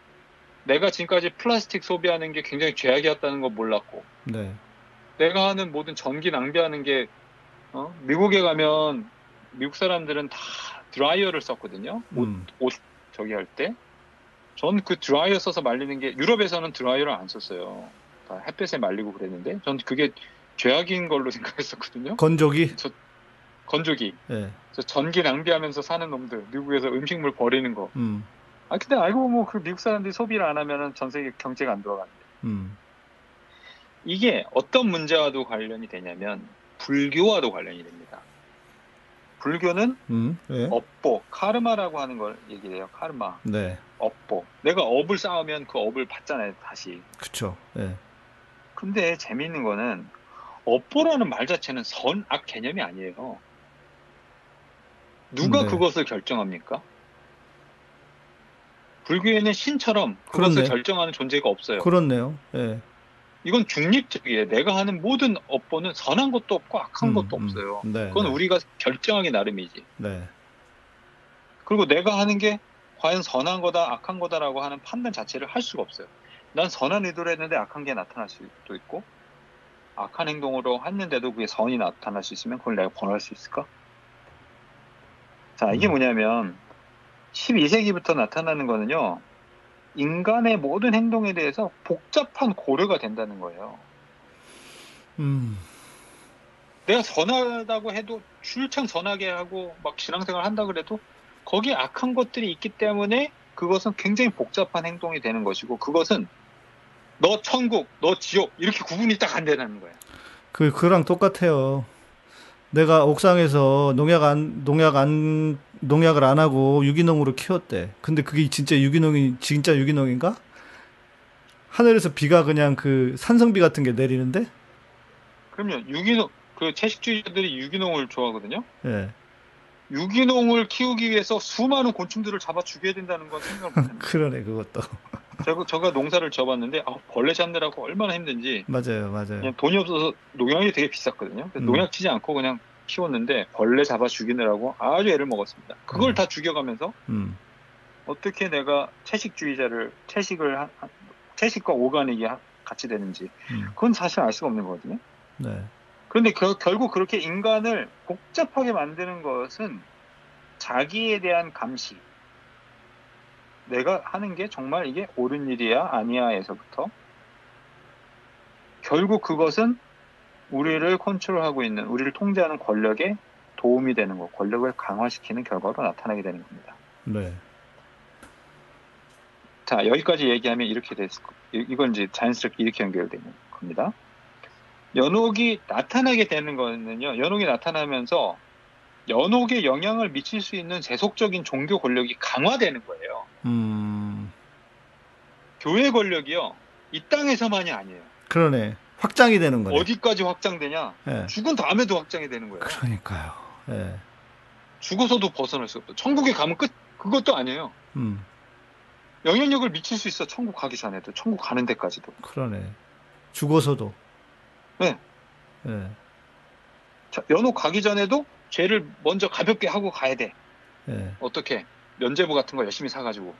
내가 지금까지 플라스틱 소비하는 게 굉장히 죄악이었다는 거 몰랐고 네. 내가 하는 모든 전기 낭비하는 게 어? 미국에 가면 미국 사람들은 다 드라이어를 썼거든요. 옷, 음. 옷 저기 할 때. 전 그 드라이어 써서 말리는 게 유럽에서는 드라이어를 안 썼어요. 다 햇볕에 말리고 그랬는데 전 그게 죄악인 걸로 생각했었거든요. 건조기? 건조기. 예. 저 전기 낭비하면서 사는 놈들 미국에서 음식물 버리는 거. 음. 아 근데 알고 보면 그 미국 사람들이 소비를 안 하면은 전 세계 경제가 안 돌아가는데. 음. 이게 어떤 문제와도 관련이 되냐면 불교와도 관련이 됩니다. 불교는 음. 예. 업보, 카르마라고 하는 걸 얘기해요. 카르마, 네. 업보. 내가 업을 쌓으면 그 업을 받잖아요, 다시. 그쵸. 예. 근데 재미있는 거는 업보라는 말 자체는 선악 개념이 아니에요. 누가 네. 그것을 결정합니까? 불교에는 신처럼 그것을 그렇네. 결정하는 존재가 없어요. 그렇네요. 예. 이건 중립적이에요. 내가 하는 모든 업보는 선한 것도 없고 악한 음, 것도 음. 없어요. 네. 그건 네. 우리가 결정하기 나름이지. 네. 그리고 내가 하는 게 과연 선한 거다, 악한 거다라고 하는 판단 자체를 할 수가 없어요. 난 선한 의도를 했는데 악한 게 나타날 수도 있고, 악한 행동으로 했는데도 그게 선이 나타날 수 있으면 그걸 내가 번할 수 있을까? 자, 이게 음. 뭐냐면, 12세기부터 나타나는 거는요, 인간의 모든 행동에 대해서 복잡한 고려가 된다는 거예요. 음. 내가 선하다고 해도 출창 선하게 하고 막 신앙생활 한다 그래도 거기에 악한 것들이 있기 때문에 그것은 굉장히 복잡한 행동이 되는 것이고 그것은 너 천국, 너 지옥 이렇게 구분이 딱 안 되는 거야. 그 그랑 똑같아요. 내가 옥상에서 농약 안 농약 안 농약을 안 하고 유기농으로 키웠대. 근데 그게 진짜 유기농이 진짜 유기농인가? 하늘에서 비가 그냥 그 산성비 같은 게 내리는데? 그럼요. 유기농 그 채식주의자들이 유기농을 좋아하거든요. 예. 유기농을 키우기 위해서 수많은 곤충들을 잡아 죽여야 된다는 건 생각을 못했는데 그러네 그것도. 제가, 제가 농사를 지어봤는데 아, 벌레 잡느라고 얼마나 힘든지 맞아요, 맞아요. 그냥 돈이 없어서 농약이 되게 비쌌거든요. 음. 농약 치지 않고 그냥 키웠는데 벌레 잡아 죽이느라고 아주 애를 먹었습니다. 그걸 음. 다 죽여가면서 음. 어떻게 내가 채식주의자를 채식을 하- 하- 채식과 오가닉이 하- 같이 되는지 음. 그건 사실 알 수가 없는 거거든요. 네. 그런데 겨- 결국 그렇게 인간을 복잡하게 만드는 것은 자기에 대한 감시, 내가 하는 게 정말 이게 옳은 일이야 아니야에서부터 결국 그것은 우리를 컨트롤하고 있는 우리를 통제하는 권력에 도움이 되는 것, 권력을 강화시키는 결과로 나타나게 되는 겁니다. 네. 자 여기까지 얘기하면 이렇게 됐을 거. 이- 이건 이제 자연스럽게 이렇게 연결되는 겁니다. 연옥이 나타나게 되는 거는요. 연옥이 나타나면서 연옥에 영향을 미칠 수 있는 세속적인 종교 권력이 강화되는 거예요. 음. 교회 권력이요. 이 땅에서만이 아니에요. 그러네. 확장이 되는 거네. 어디까지 확장되냐? 예. 죽은 다음에도 확장이 되는 거예요. 그러니까요. 예. 죽어서도 벗어날 수 없어. 천국에 가면 끝. 그것도 아니에요. 음. 영향력을 미칠 수 있어. 천국 가기 전에도. 천국 가는 데까지도. 그러네. 죽어서도. 네. 예. 자, 연옥 가기 전에도 죄를 먼저 가볍게 하고 가야 돼. 예. 어떻게? 면제부 같은 거 열심히 사가지고.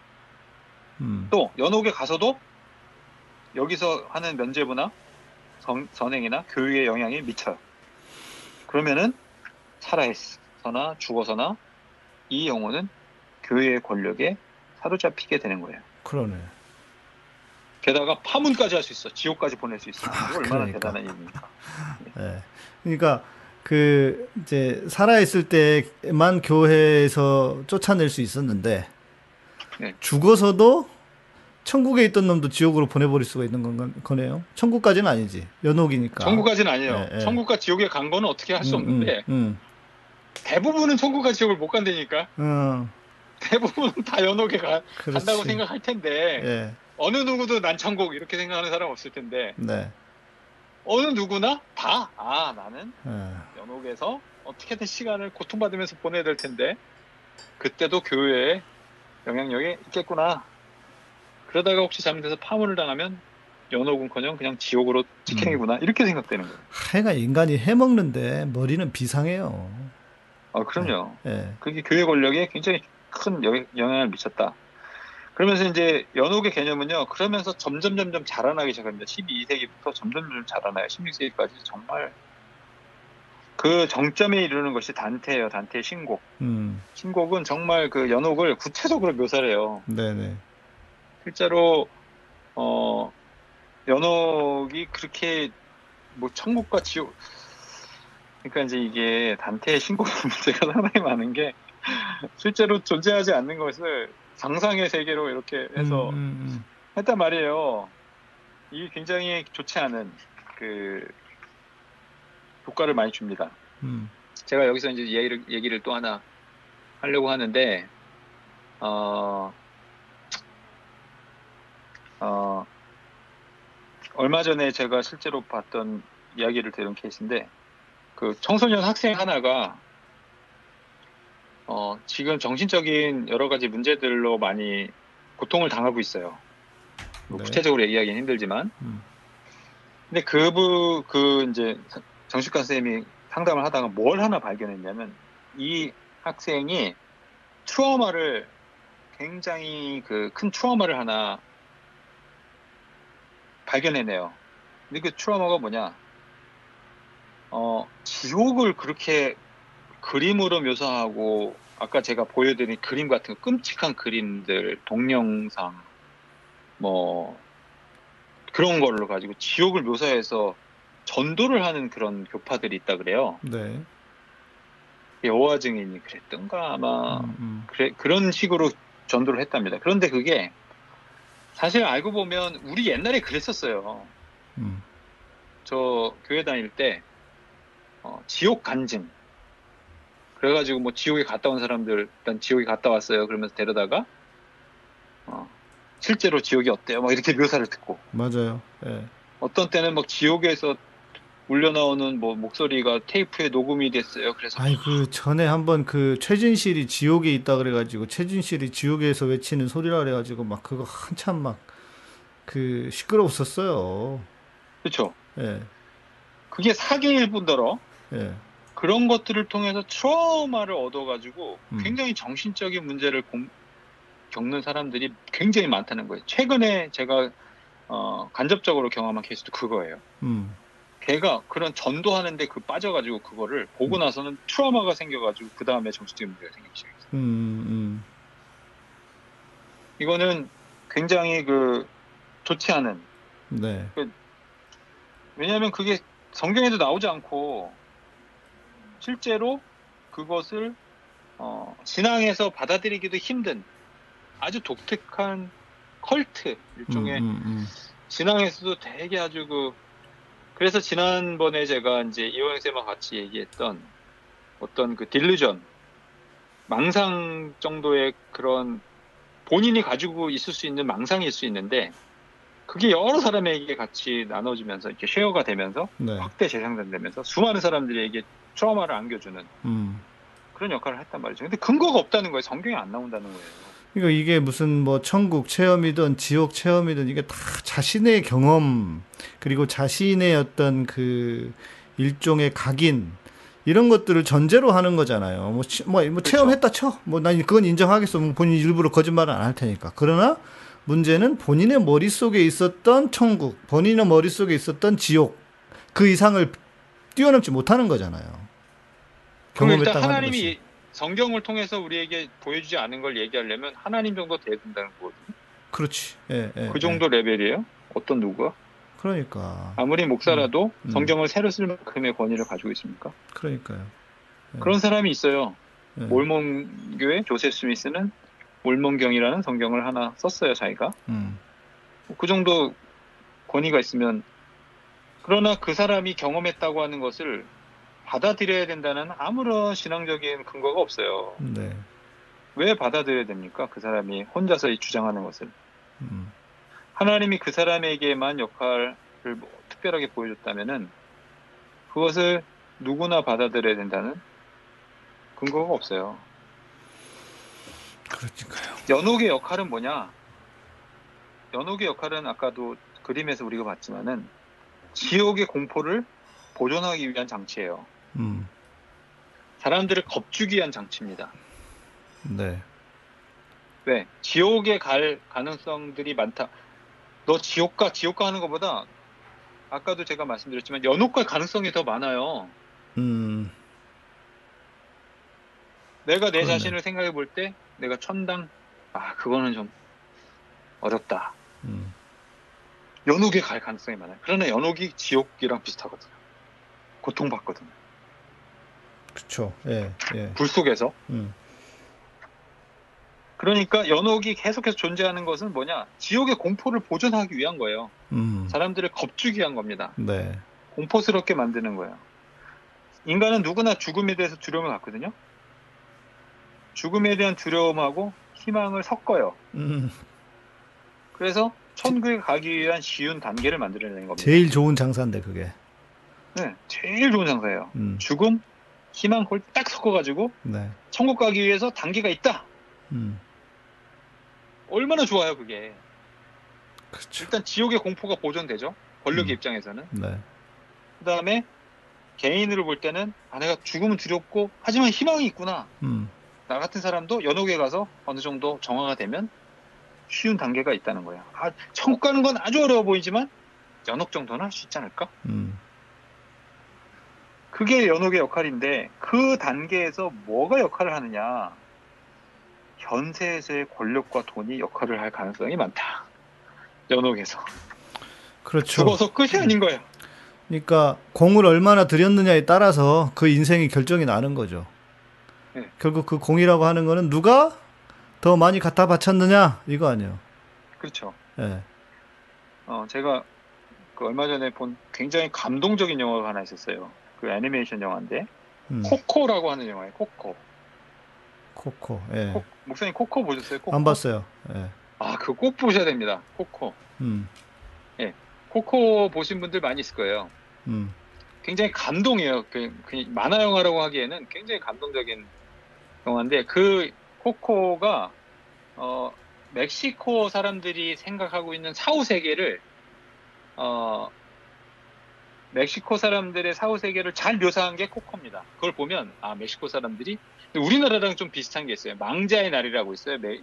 음. 또 연옥에 가서도 여기서 하는 면제부나 선, 선행이나 교육에 영향이 미쳐요. 그러면은 살아있거나 죽어서나 이 영혼은 교회의 권력에 사로잡히게 되는 거예요. 그러네. 게다가 파문까지 할 수 있어. 지옥까지 보낼 수 있어. 아, 얼마나 그러니까. 대단한 일입니까? 예. 그러니까 그 이제 살아 있을 때만 교회에서 쫓아낼 수 있었는데 네. 죽어서도 천국에 있던 놈도 지옥으로 보내버릴 수가 있는 건 거네요. 천국까지는 아니지. 연옥이니까. 천국까지는 아니에요. 예, 예. 천국과 지옥에 간 거는 어떻게 할수 음, 없는데 음, 대부분은 천국과 지옥을 못 간다니까. 음. 어, 대부분은 다 연옥에 가. 간다고 생각할 텐데 예. 어느 누구도 난 천국 이렇게 생각하는 사람 없을 텐데 네. 어느 누구나 다 아 나는 예. 연옥에서 어떻게든 시간을 고통받으면서 보내야 될 텐데 그때도 교회에 영향력이 있겠구나. 그러다가 혹시 잘못해서 파문을 당하면 연옥은커녕 그냥 지옥으로 직행이구나 이렇게 생각되는 거예요. 하여간 인간이 해먹는데 머리는 비상해요. 아 그럼요. 예. 그게 교회 권력에 굉장히 큰 여- 영향을 미쳤다. 그러면서 이제 연옥의 개념은요. 그러면서 점점 점점 자라나기 시작합니다. 12세기부터 점점 점점 자라나요. 16세기까지 정말 그 정점에 이르는 것이 단테예요. 단테의 신곡. 음. 신곡은 정말 그 연옥을 구체적으로 묘사를 해요. 네네. 실제로 어 연옥이 그렇게 뭐 천국과 지옥 그러니까 이제 이게 단테의 신곡 문제가 상당히 많은 게 실제로 존재하지 않는 것을 상상의 세계로 이렇게 해서 음, 음, 했단 말이에요. 이게 굉장히 좋지 않은 그 효과를 많이 줍니다. 음. 제가 여기서 이제 얘기를, 얘기를 또 하나 하려고 하는데, 어, 어, 얼마 전에 제가 실제로 봤던 이야기를 들은 케이스인데, 그 청소년 학생 하나가, 어, 지금 정신적인 여러 가지 문제들로 많이 고통을 당하고 있어요. 뭐 네. 구체적으로 얘기하기는 힘들지만. 음. 근데 그부 그 이제 정신과 선생님이 상담을 하다가 뭘 하나 발견했냐면 이 학생이 트라우마를 굉장히 그 큰 트라우마를 하나 발견해내요. 근데 그 트라우마가 뭐냐? 어 지옥을 그렇게 그림으로 묘사하고 아까 제가 보여드린 그림 같은 거 끔찍한 그림들 동영상 뭐 그런 걸로 가지고 지옥을 묘사해서 전도를 하는 그런 교파들이 있다 그래요. 네. 여호와 증인이 그랬던가 아마 음, 음. 그래, 그런 식으로 전도를 했답니다. 그런데 그게 사실 알고 보면 우리 옛날에 그랬었어요. 음. 저 교회 다닐 때 어, 지옥 간증 그래가지고 뭐 지옥에 갔다 온 사람들 일단 지옥에 갔다 왔어요. 그러면서 데려다가 어, 실제로 지옥이 어때요? 막 이렇게 묘사를 듣고 맞아요. 예. 어떤 때는 막 지옥에서 울려 나오는 뭐 목소리가 테이프에 녹음이 됐어요. 그래서 아니 그 전에 한번 그 최진실이 지옥에 있다 그래가지고 최진실이 지옥에서 외치는 소리라 그래가지고 막 그거 한참 막 그 시끄러웠었어요. 그렇죠. 예. 그게 사기일 뿐더러 예. 그런 것들을 통해서 트라우마를 얻어가지고 음. 굉장히 정신적인 문제를 공- 겪는 사람들이 굉장히 많다는 거예요. 최근에 제가 어, 간접적으로 경험한 케이스도 그거예요. 음. 걔가 그런 전도하는데 그 빠져가지고 그거를 보고 나서는 트라우마가 생겨가지고 그 다음에 정신적인 문제가 생기기 시작했어요. 음. 음. 이거는 굉장히 그 좋지 않은 네. 왜냐하면 그게 성경에도 나오지 않고 실제로 그것을 어, 신앙에서 받아들이기도 힘든 아주 독특한 컬트 일종의 음, 음, 음. 신앙에서도 되게 아주 그 그래서 지난번에 제가 이제 이호영 쌤과 같이 얘기했던 어떤 그 딜루전 망상 정도의 그런 본인이 가지고 있을 수 있는 망상일 수 있는데 그게 여러 사람에게 같이 나눠지면서 이렇게 쉐어가 되면서 네. 확대 재생산되면서 수많은 사람들에게 트라우마를 안겨주는 음. 그런 역할을 했단 말이죠. 근데 근거가 없다는 거예요. 성경에 안 나온다는 거예요. 그러니까 이게 무슨 뭐 천국 체험이든 지옥 체험이든 이게 다 자신의 경험 그리고 자신의 어떤 그 일종의 각인 이런 것들을 전제로 하는 거잖아요. 뭐, 치- 뭐, 뭐 그렇죠. 체험했다 쳐. 뭐 난 그건 인정하겠어. 뭐 본인이 일부러 거짓말은 안 할 테니까. 그러나 문제는 본인의 머릿속에 있었던 천국, 본인의 머릿속에 있었던 지옥 그 이상을 뛰어넘지 못하는 거잖아요. 그럼 일단 하나님이 것이. 성경을 통해서 우리에게 보여주지 않은 걸 얘기하려면 하나님 정도 돼야 된다는 거거든요. 그렇지. 예, 예, 그 정도 레벨이에요. 어떤 누구가? 예. 그러니까. 아무리 목사라도 음. 성경을 새로 쓸 만큼의 권위를 가지고 있습니까? 그러니까요. 예. 그런 사람이 있어요. 예. 몰몬 교회 조셉 스미스는 몰몬경이라는 성경을 하나 썼어요, 자기가. 음. 그 정도 권위가 있으면 그러나 그 사람이 경험했다고 하는 것을 받아들여야 된다는 아무런 신앙적인 근거가 없어요. 네. 왜 받아들여야 됩니까? 그 사람이 혼자서 이 주장하는 것을. 음. 하나님이 그 사람에게만 역할을 뭐 특별하게 보여줬다면은 그것을 누구나 받아들여야 된다는 근거가 없어요. 그러니까요. 연옥의 역할은 뭐냐? 연옥의 역할은 아까도 그림에서 우리가 봤지만은 지옥의 공포를 보존하기 위한 장치예요. 음. 사람들을 겁주기 위한 장치입니다. 네. 왜? 지옥에 갈 가능성들이 많다. 너 지옥가 지옥가 하는 것보다 아까도 제가 말씀드렸지만 연옥 갈 가능성이 더 많아요. 음. 내가 내 그러네. 자신을 생각해 볼 때 내가 천당 아 그거는 좀 어렵다. 음. 연옥에 갈 가능성이 많아요. 그러나 연옥이 지옥이랑 비슷하거든요. 고통받거든요. 그쵸. 예. 예. 불 속에서. 음. 그러니까 연옥이 계속해서 존재하는 것은 뭐냐? 지옥의 공포를 보존하기 위한 거예요. 음. 사람들을 겁주기 위한 겁니다. 네. 공포스럽게 만드는 거예요. 인간은 누구나 죽음에 대해서 두려움을 갖거든요. 죽음에 대한 두려움하고 희망을 섞어요. 음. 그래서 천국에 가기 위한 쉬운 단계를 만들어내는 겁니다. 제일 좋은 장사인데 그게. 네, 제일 좋은 장사예요. 음. 죽음, 희망 그걸 딱 섞어가지고 네. 천국 가기 위해서 단계가 있다. 음. 얼마나 좋아요 그게. 그렇죠. 일단 지옥의 공포가 보존되죠. 권력의 음. 입장에서는. 네. 그 다음에 개인으로 볼 때는 아 내가 죽음은 두렵고 하지만 희망이 있구나. 음. 나 같은 사람도 연옥에 가서 어느 정도 정화가 되면 쉬운 단계가 있다는 거예요. 아, 천국 가는 건 아주 어려워 보이지만 연옥 정도는 할 수 있지 않을까? 음. 그게 연옥의 역할인데 그 단계에서 뭐가 역할을 하느냐? 현세에서의 권력과 돈이 역할을 할 가능성이 많다. 연옥에서 그렇죠. 죽어서 끝이 아닌 거예요. 그러니까 공을 얼마나 들였느냐에 따라서 그 인생이 결정이 나는 거죠. 네. 결국 그 공이라고 하는 거는 누가 더 많이 갖다 바쳤느냐 이거 아니에요. 그렇죠. 예. 어, 제가 그 얼마 전에 본 굉장히 감동적인 영화가 하나 있었어요. 그 애니메이션 영화인데 음. 코코라고 하는 영화예요. 코코. 코코. 예. 코- 목사님 코코 보셨어요? 코코? 안 봤어요. 예. 아, 그거 꼭 보셔야 됩니다. 코코. 음. 코코 보신 분들 많이 있을 거예요. 음. 굉장히 감동이에요. 그, 그 만화 영화라고 하기에는 굉장히 감동적인 영화인데 그 코코가 어, 멕시코 사람들이 생각하고 있는 사후 세계를 어, 멕시코 사람들의 사후 세계를 잘 묘사한 게 코코입니다. 그걸 보면 아 멕시코 사람들이 우리나라랑 좀 비슷한 게 있어요. 망자의 날이라고 있어요. 매-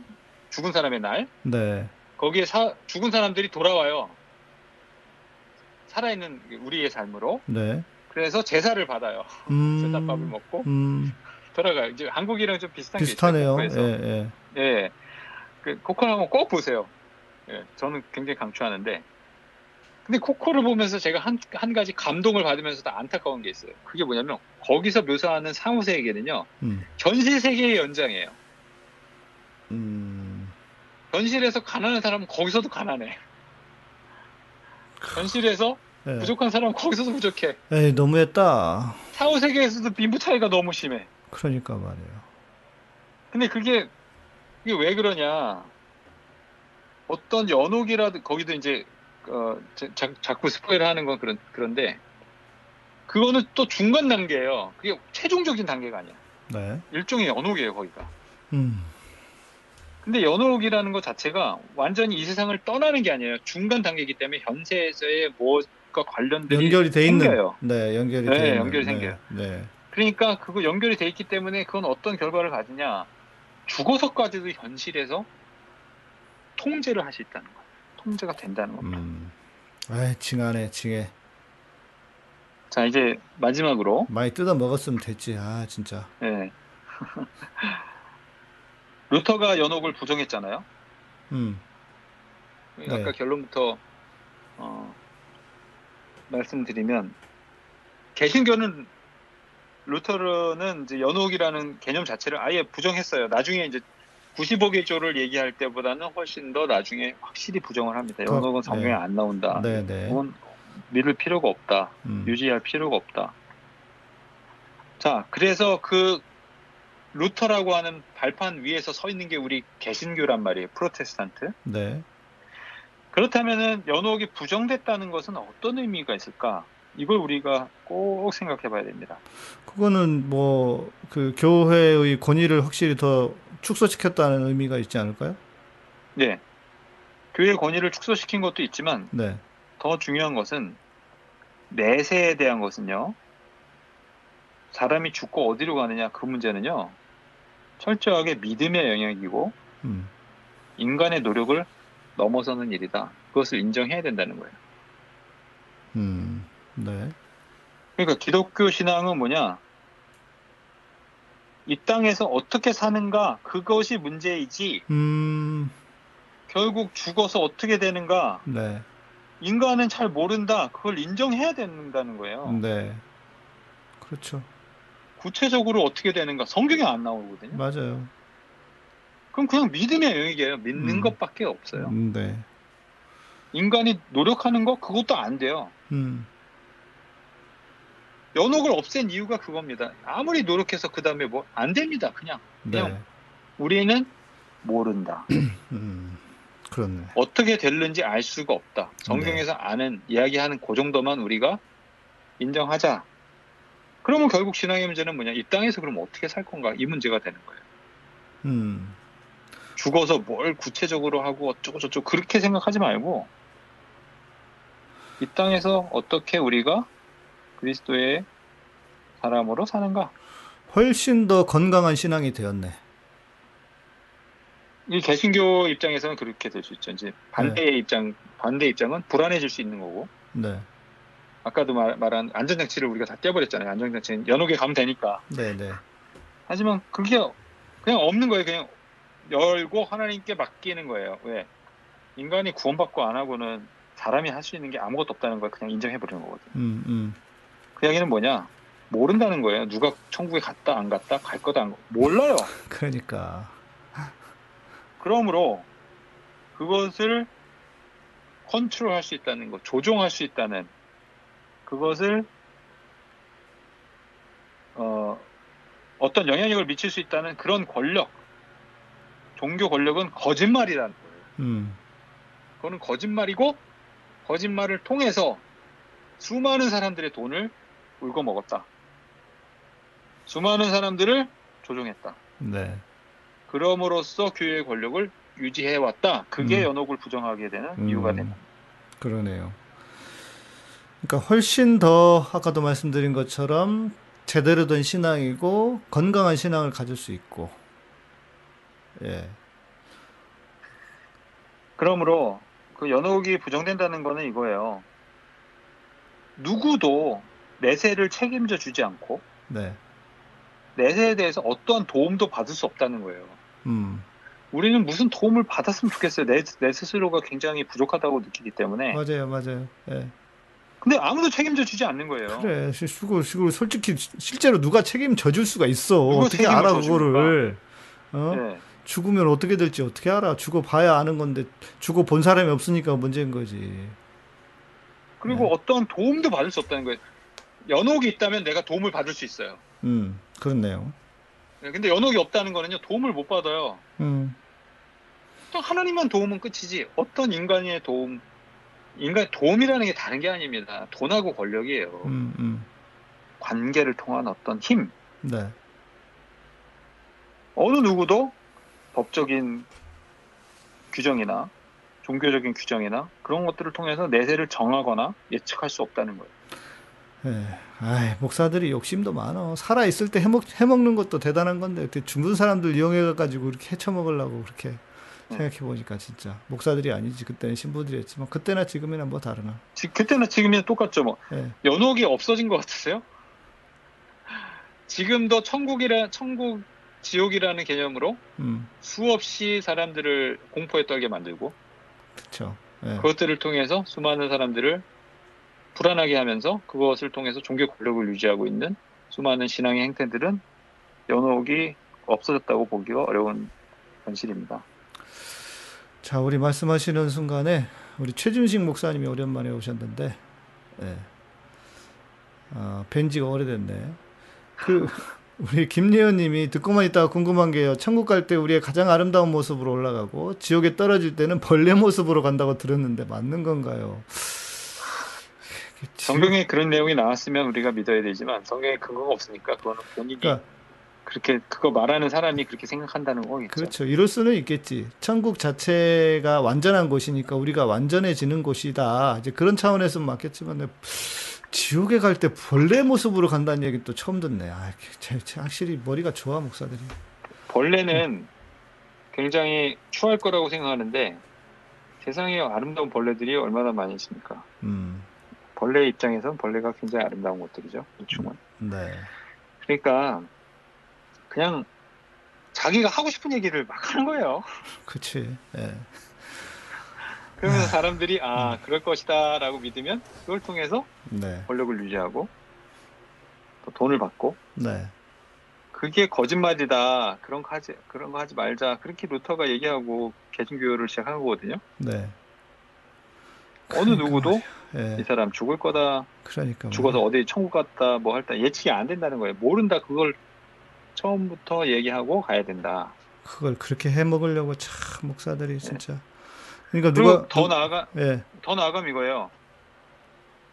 죽은 사람의 날. 네. 거기에 사- 죽은 사람들이 돌아와요. 살아있는 우리의 삶으로. 네. 그래서 제사를 받아요. 음. 제사밥을 먹고 음. 돌아가요. 이제 한국이랑 좀 비슷한 게 비슷하네요. 있어요. 예, 그래서 예. 예. 그 코코를 한번 꼭 보세요. 예, 저는 굉장히 강추하는데. 근데 코코를 보면서 제가 한, 한 가지 감동을 받으면서도 안타까운 게 있어요. 그게 뭐냐면 거기서 묘사하는 상호 세계는요. 음. 현실 세계의 연장이에요. 음. 현실에서 가난한 사람은 거기서도 가난해. 현실에서 예. 부족한 사람은 거기서도 부족해. 에이, 너무했다. 상호 세계에서도 빈부 차이가 너무 심해. 그러니까 말이에요. 근데 그게 그게 왜 그러냐? 어떤 연옥이라도 거기도 이제 어, 자, 자- 자꾸 스포일 하는 건 그런 그런데 그거는 또 중간 단계예요. 그게 최종적인 단계가 아니야. 네. 일종의 연옥이에요 거기가. 음. 근데 연옥이라는 것 자체가 완전히 이 세상을 떠나는 게 아니에요. 중간 단계이기 때문에 현세에서의 뭐가 관련된 연결이 돼 있는. 생겨요. 네, 연결이 네, 돼 있는. 연결이 네, 생겨요. 네. 그러니까 그거 연결이 돼 있기 때문에 그건 어떤 결과를 가지냐? 죽어서까지도 현실에서 통제를 할 수 있다는 거예요. 통제가 된다는 겁니다. 음. 아이, 징하네, 징해. 자 이제 마지막으로 많이 뜯어 먹었으면 됐지. 아, 진짜. 예. 루터가 연옥을 부정했잖아요. 음. 네. 아까 결론부터 어, 말씀드리면 개신교는 루터는 이제 연옥이라는 개념 자체를 아예 부정했어요. 나중에 이제 95개조를 얘기할 때보다는 훨씬 더 나중에 확실히 부정을 합니다. 더, 연옥은 성경에 네. 안 나온다. 네, 네. 그건 믿을 필요가 없다. 음. 유지할 필요가 없다. 자, 그래서 그 루터라고 하는 발판 위에서 서 있는 게 우리 개신교란 말이에요. 프로테스탄트. 네. 그렇다면은 연옥이 부정됐다는 것은 어떤 의미가 있을까? 이걸 우리가 꼭 생각해 봐야 됩니다. 그거는 뭐 그 교회의 권위를 확실히 더 축소시켰다는 의미가 있지 않을까요? 네. 교회의 권위를 축소시킨 것도 있지만 네. 더 중요한 것은 내세에 대한 것은요. 사람이 죽고 어디로 가느냐 그 문제는요. 철저하게 믿음의 영역이고 음. 인간의 노력을 넘어서는 일이다. 그것을 인정해야 된다는 거예요. 음. 네. 그러니까 기독교 신앙은 뭐냐? 이 땅에서 어떻게 사는가 그것이 문제이지 음. 결국 죽어서 어떻게 되는가 네. 인간은 잘 모른다 그걸 인정해야 된다는 거예요. 네. 그렇죠. 구체적으로 어떻게 되는가 성경에 안 나오거든요. 맞아요. 그럼 그냥 믿음의 영역이에요. 믿는 음. 것밖에 없어요. 음, 네. 인간이 노력하는 거 그것도 안 돼요. 음. 연옥을 없앤 이유가 그겁니다. 아무리 노력해서 그 다음에 뭐 안 됩니다. 그냥 네. 그냥 우리는 모른다. 음. 그렇네. 어떻게 될는지 알 수가 없다. 성경에서 아는 이야기하는 그 정도만 우리가 인정하자. 그러면 결국 신앙의 문제는 뭐냐? 이 땅에서 그럼 어떻게 살 건가? 이 문제가 되는 거예요. 음. 죽어서 뭘 구체적으로 하고 어쩌고 저쩌고 그렇게 생각하지 말고 이 땅에서 어떻게 우리가 그리스도의 사람으로 사는가? 훨씬 더 건강한 신앙이 되었네. 이 개신교 입장에서는 그렇게 될 수 있죠. 이제 반대의 입장, 반대 입장은 불안해질 수 있는 거고. 네. 아까도 말, 말한 안전장치를 우리가 다 떼버렸잖아요. 안전장치는 연옥에 가면 되니까. 네, 네. 하지만 그게 그냥 없는 거예요. 그냥 열고 하나님께 맡기는 거예요. 왜? 인간이 구원받고 안 하고는 사람이 할 수 있는 게 아무것도 없다는 걸 그냥 인정해버리는 거거든요. 음, 음. 그 이야기는 뭐냐? 모른다는 거예요. 누가 천국에 갔다 안 갔다 갈 거다 안 가. 몰라요. 그러니까. 그러므로 그것을 컨트롤할 수 있다는 것, 조종할 수 있다는 그것을 어, 어떤 영향력을 미칠 수 있다는 그런 권력, 종교 권력은 거짓말이라는 거예요. 음. 그거는 거짓말이고 거짓말을 통해서 수많은 사람들의 돈을 울고 먹었다. 수많은 사람들을 조종했다. 네. 그럼으로써 교회의 권력을 유지해 왔다. 그게 음. 연옥을 부정하게 되는 음. 이유가 됩니다. 그러네요. 그러니까 훨씬 더 아까도 말씀드린 것처럼 제대로 된 신앙이고 건강한 신앙을 가질 수 있고. 예. 그러므로 그 연옥이 부정된다는 거는 이거예요. 누구도 내세를 책임져 주지 않고 네. 내세에 대해서 어떠한 도움도 받을 수 없다는 거예요. 음. 우리는 무슨 도움을 받았으면 좋겠어요. 내, 내 스스로가 굉장히 부족하다고 느끼기 때문에. 맞아요, 맞아요. 예. 근데 아무도 책임져 주지 않는 거예요. 그래, 그리고, 그리고 솔직히 실제로 누가 책임져 줄 수가 있어. 어떻게 알아? 그거를? 어? 네. 죽으면 어떻게 될지 어떻게 알아? 죽어 봐야 아는 건데 죽어 본 사람이 없으니까 문제인 거지. 그리고 네. 어떤 도움도 받을 수 없다는 거예요. 연옥이 있다면 내가 도움을 받을 수 있어요. 음, 그렇네요. 네, 근데 연옥이 없다는 거는요, 도움을 못 받아요. 음, 또 하나님만 도움은 끝이지, 어떤 인간의 도움, 인간의 도움이라는 게 다른 게 아닙니다. 돈하고 권력이에요. 음, 음. 관계를 통한 어떤 힘. 네, 어느 누구도 법적인 규정이나 종교적인 규정이나 그런 것들을 통해서 내세를 정하거나 예측할 수 없다는 거예요. 예. 아이, 목사들이 욕심도 많어. 살아 있을 때 해먹 해먹는 것도 대단한 건데 어떻게 죽는 사람들 이용해 가지고 이렇게 해쳐 먹으려고 그렇게 생각해 보니까 진짜 목사들이 아니지 그때는 신부들이었지만 그때나 지금이나 뭐 다르나. 지- 그때나 지금이나 똑같죠. 뭐 예. 연옥이 없어진 것 같으세요? 지금도 천국이라 천국 지옥이라는 개념으로 음, 수없이 사람들을 공포에 떨게 만들고 그렇죠. 예. 그것들을 통해서 수많은 사람들을 불안하게 하면서 그것을 통해서 종교 권력을 유지하고 있는 수많은 신앙의 행태들은 연옥이 없어졌다고 보기가 어려운 현실입니다. 자, 우리 말씀하시는 순간에 우리 최준식 목사님이 오랜만에 오셨는데, 예. 아, 뵌지가 오래됐네. 그, 우리 김예원님이 듣고만 있다가 궁금한 게요. 천국 갈 때 우리의 가장 아름다운 모습으로 올라가고, 지옥에 떨어질 때는 벌레 모습으로 간다고 들었는데, 맞는 건가요? 성경에 그런 내용이 나왔으면 우리가 믿어야 되지만 성경에 근거가 없으니까 그거는 본인이 그러니까 그렇게 그거 말하는 사람이 그렇게 생각한다는 거겠죠. 그렇죠. 이럴 수는 있겠지. 천국 자체가 완전한 곳이니까 우리가 완전해지는 곳이다. 이제 그런 차원에서 맞겠지만, 내 지옥에 갈 때 벌레 모습으로 간다는 얘기 또 처음 듣네. 아, 확실히 머리가 좋아 목사들이. 벌레는 굉장히 추할 거라고 생각하는데 세상에 아름다운 벌레들이 얼마나 많이 있습니까? 음, 벌레 입장에선 벌레가 굉장히 아름다운 것들이죠. 유충은. 네, 그러니까 그냥 자기가 하고 싶은 얘기를 막 하는 거예요. 그렇지. 예, 그러면서 사람들이 아 그럴 것이다라고 믿으면 그걸 통해서 네, 권력을 유지하고 또 돈을 받고 네, 그게 거짓말이다 그런 거 하지 그런 거 하지 말자 그렇게 루터가 얘기하고 개신교를 시작한 거거든요. 네. 어느 누구도 예, 이 사람 죽을 거다 그러니까 죽어서 어디 천국 갔다 뭐 할 때 예측이 안 된다는 거예요. 모른다 그걸 처음부터 얘기하고 가야 된다. 그걸 그렇게 해 먹으려고 참 목사들이 진짜. 그러니까 누가 더 나아가 예, 더 나아가면 이거예요.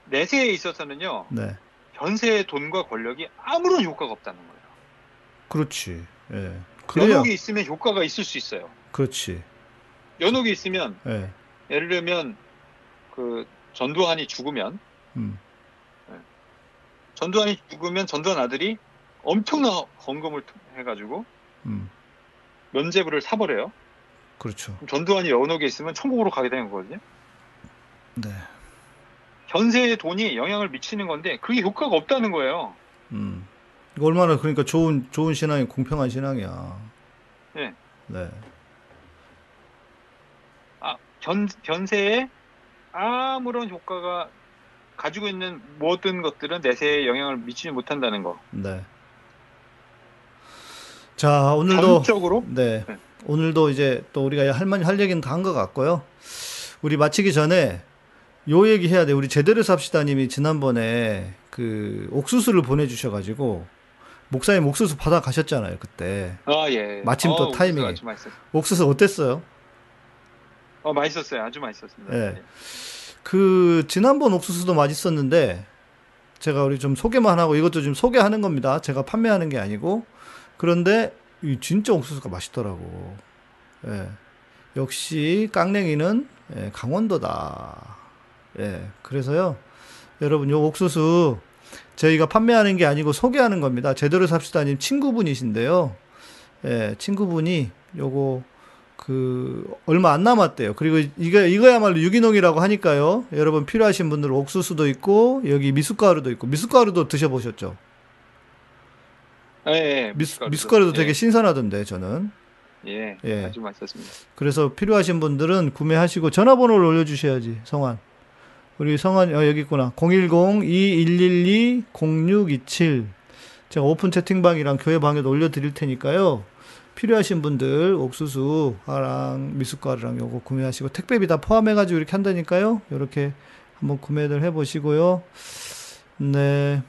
내세에 있어서는요 네, 현세의 돈과 권력이 아무런 효과가 없다는 거예요. 그렇지. 예, 그래야 연옥이 있으면 효과가 있을 수 있어요. 그렇지. 연옥이 있으면 예, 예를 들면 그 전두환이 죽으면 음, 전두환이 죽으면 전두환 아들이 엄청난 헌금을 해가지고 음, 면제부를 사버려요. 그렇죠. 전두환이 연옥에 있으면 천국으로 가게 되는 거거든요. 네, 현세의 돈이 영향을 미치는 건데 그게 효과가 없다는 거예요. 음, 이거 얼마나 그러니까 좋은 좋은 신앙이 공평한 신앙이야. 예. 네, 아, 현, 현세에 아무런 효과가 가지고 있는 모든 것들은 내세에 영향을 미치지 못한다는 거. 네. 자, 오늘도 전적으로 네. 네. 오늘도 이제 또 우리가 할만 할 얘기는 다 한 것 같고요. 우리 마치기 전에 요 얘기 해야 돼. 우리 제대로 삽시다님이 지난번에 그 옥수수를 보내주셔가지고 목사님 옥수수 받아 가셨잖아요 그때. 아 예. 마침 또 옥수수 타이밍이. 옥수수 어땠어요? 어 맛있었어요. 아주 맛있었습니다. 예. 그 지난번 옥수수도 맛있었는데 제가 우리 좀 소개만 하고 이것도 좀 소개하는 겁니다. 제가 판매하는 게 아니고 그런데 이 진짜 옥수수가 맛있더라고. 예. 역시 깡냉이는 예, 강원도다. 예. 그래서요. 여러분 요 옥수수 저희가 판매하는 게 아니고 소개하는 겁니다. 제대로 삽시다 님 친구분이신데요. 예, 친구분이 요거 그 얼마 안 남았대요. 그리고 이거 이거야말로 유기농이라고 하니까요. 여러분 필요하신 분들 옥수수도 있고 여기 미숫가루도 있고 미숫가루도 드셔보셨죠? 예, 예, 미숫, 미숫가루도. 미숫가루도 예. 되게 신선하던데 저는. 예, 예. 아주 맛있었습니다. 그래서 필요하신 분들은 구매하시고 전화번호를 올려주셔야지 성환. 우리 성환 어, 여기 있구나. 010-2112-0627. 제가 오픈 채팅방이랑 교회 방에도 올려드릴 테니까요. 필요하신 분들 옥수수랑 미숫가루랑 요거 구매하시고 택배비 다 포함해가지고 이렇게 한다니까요. 이렇게 한번 구매를 해보시고요. 네.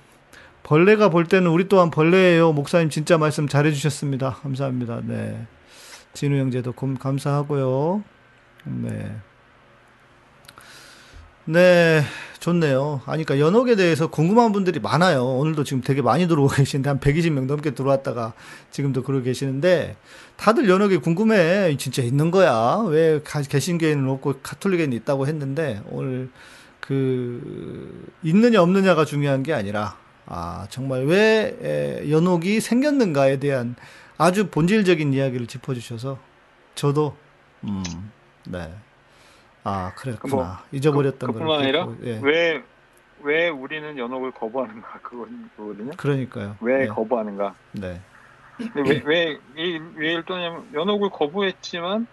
벌레가 볼 때는 우리 또한 벌레예요. 목사님 진짜 말씀 잘해주셨습니다. 감사합니다. 네. 진우 형제도 금- 감사하고요. 네. 네, 좋네요. 아니, 그러니까 연옥에 대해서 궁금한 분들이 많아요. 오늘도 지금 되게 많이 들어오고 계신데, 한 120명 넘게 들어왔다가 지금도 그러고 계시는데, 다들 연옥이 궁금해. 진짜 있는 거야. 왜 가- 개신교회는 없고 카톨릭에는 있다고 했는데, 오늘 그, 있느냐 없느냐가 중요한 게 아니라, 아, 정말 왜 에, 연옥이 생겼는가에 대한 아주 본질적인 이야기를 짚어주셔서, 저도, 음, 네. 아, 그랬구나. 뭐, 잊어버렸던 그, 그뿐만 걸 아니라 예. 왜, 왜 우리는 연옥을 거부하는가 그건 거거든요. 그러니까요. 왜 네. 거부하는가? 네. 왜, 왜, 이- 왜 일도냐면 연옥을 거부했지만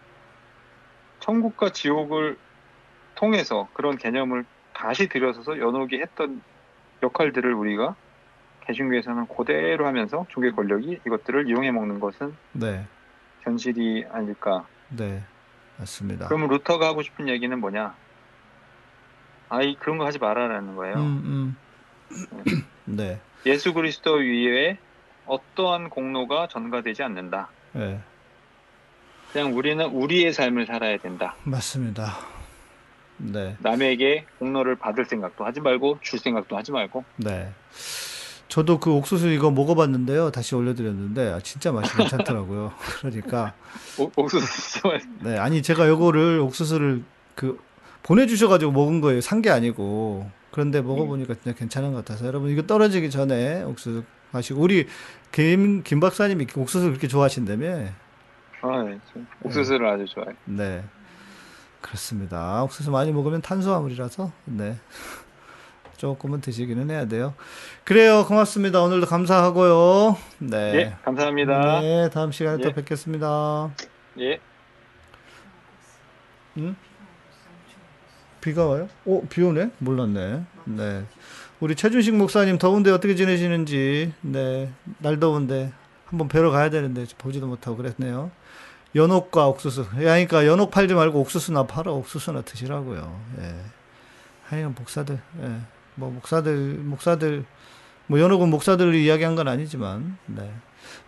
천국과 지옥을 통해서 그런 개념을 다시 들여서서 연옥이 했던 역할들을 우리가 개신교에서는 그대로 하면서 종교 권력이 이것들을 이용해 먹는 것은 네. 현실이 아닐까. 네. 맞습니다. 그러면 루터가 하고 싶은 얘기는 뭐냐? 아이 그런 거 하지 말아라는 거예요. 음, 음. 네. 예수 그리스도 위에 어떠한 공로가 전가되지 않는다. 네. 그냥 우리는 우리의 삶을 살아야 된다. 맞습니다. 네. 남에게 공로를 받을 생각도 하지 말고 줄 생각도 하지 말고 네. 저도 그 옥수수 이거 먹어봤는데요. 다시 올려드렸는데 아, 진짜 맛이 괜찮더라고요. 그러니까 오- 옥수수 네 아니 제가 요거를 옥수수를 그 보내주셔가지고 먹은 거예요. 산 게 아니고 그런데 먹어보니까 진짜 괜찮은 것 같아서 여러분 이거 떨어지기 전에 옥수수 마시고 우리 김, 김 박사님이 옥수수 그렇게 좋아하신다며 아, 네. 저 옥수수를 아주 좋아해요. 네. 그렇습니다. 옥수수 많이 먹으면 탄수화물이라서, 네. 조금은 드시기는 해야 돼요. 그래요. 고맙습니다. 오늘도 감사하고요. 네. 예, 감사합니다. 네. 다음 시간에 또 예. 뵙겠습니다. 예. 응? 비가 와요? 오, 비 오네? 몰랐네. 네. 우리 최준식 목사님 더운데 어떻게 지내시는지, 네. 날 더운데 한번 뵈러 가야 되는데 보지도 못하고 그랬네요. 연옥과 옥수수. 야, 그러니까 연옥 팔지 말고 옥수수나 팔아. 옥수수나 드시라고요. 예. 하여간 목사들, 예. 뭐 목사들, 목사들, 뭐 연옥은 목사들을 이야기한 건 아니지만, 네.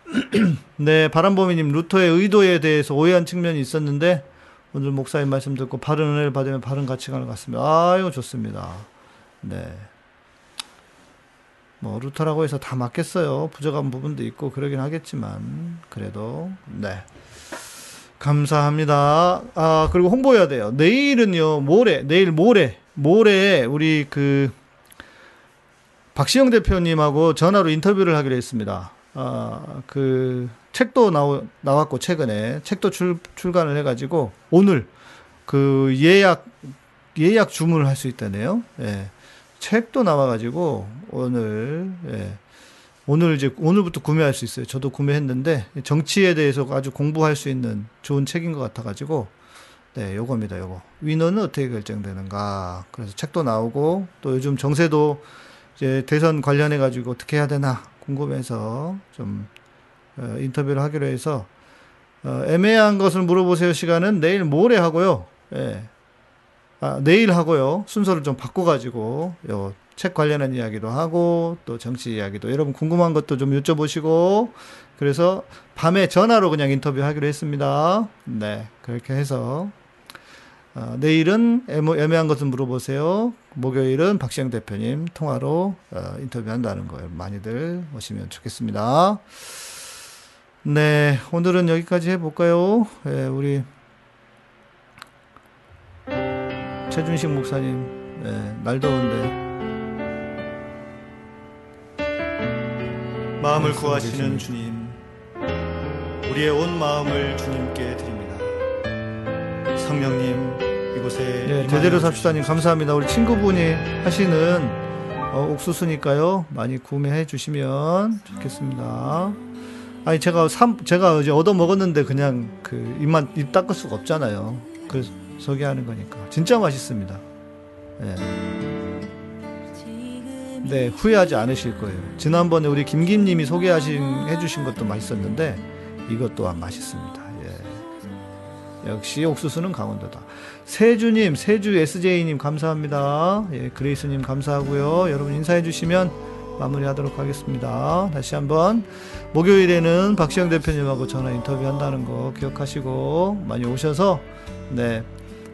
네, 바람범이님, 루터의 의도에 대해서 오해한 측면이 있었는데, 오늘 목사님 말씀 듣고 바른 은혜를 받으면 바른 가치관을 갖습니다. 아유, 좋습니다. 네. 뭐, 루터라고 해서 다 맞겠어요. 부족한 부분도 있고 그러긴 하겠지만, 그래도, 네. 감사합니다. 아, 그리고 홍보해야 돼요. 내일은요, 모레, 내일 모레, 모레, 우리 그, 박시영 대표님하고 전화로 인터뷰를 하기로 했습니다. 아, 그, 책도 나오, 나왔고, 최근에. 책도 출, 출간을 해가지고, 오늘, 그, 예약, 예약 주문을 할 수 있다네요. 예. 책도 나와가지고, 오늘, 예. 오늘 이제, 오늘부터 구매할 수 있어요. 저도 구매했는데, 정치에 대해서 아주 공부할 수 있는 좋은 책인 것 같아가지고, 네, 요겁니다, 요거. 위너는 어떻게 결정되는가. 그래서 책도 나오고, 또 요즘 정세도 이제 대선 관련해 가지고 어떻게 해야 되나 궁금해서 좀 어, 인터뷰를 하기로 해서 어, 애매한 것을 물어보세요 시간은 내일 모레 하고요. 예. 아, 내일 하고요. 순서를 좀 바꿔가지고 요 책 관련한 이야기도 하고 또 정치 이야기도 여러분 궁금한 것도 좀 여쭤보시고 그래서 밤에 전화로 그냥 인터뷰 하기로 했습니다. 네 그렇게 해서 어, 내일은 애매- 애매한 것을 물어보세요. 목요일은 박시영 대표님 통화로 어, 인터뷰한다는 거예요. 많이들 오시면 좋겠습니다. 네, 오늘은 여기까지 해볼까요? 예, 우리 최준식 목사님, 예, 날 더운데 마음을 구하시는 주님, 우리의 온 마음을 주님께 드립니다. 성령님 이곳에 네, 제대로 삽시다님 감사합니다. 우리 친구분이 하시는 어, 옥수수니까요 많이 구매해 주시면 좋겠습니다. 아니 제가 삼 제가 이제 얻어 먹었는데 그냥 그 입만 입 닦을 수가 없잖아요. 그 소개하는 거니까 진짜 맛있습니다. 예. 네 후회하지 않으실 거예요. 지난번에 우리 김김님이 소개하신 해주신 것도 맛있었는데 이것 또한 맛있습니다. 예. 역시 옥수수는 강원도다. 세주님, 세주 SJ님 감사합니다. 예, 그레이스님 감사하고요. 여러분 인사해 주시면 마무리하도록 하겠습니다. 다시 한번 목요일에는 박시영 대표님하고 전화 인터뷰 한다는 거 기억하시고 많이 오셔서 네,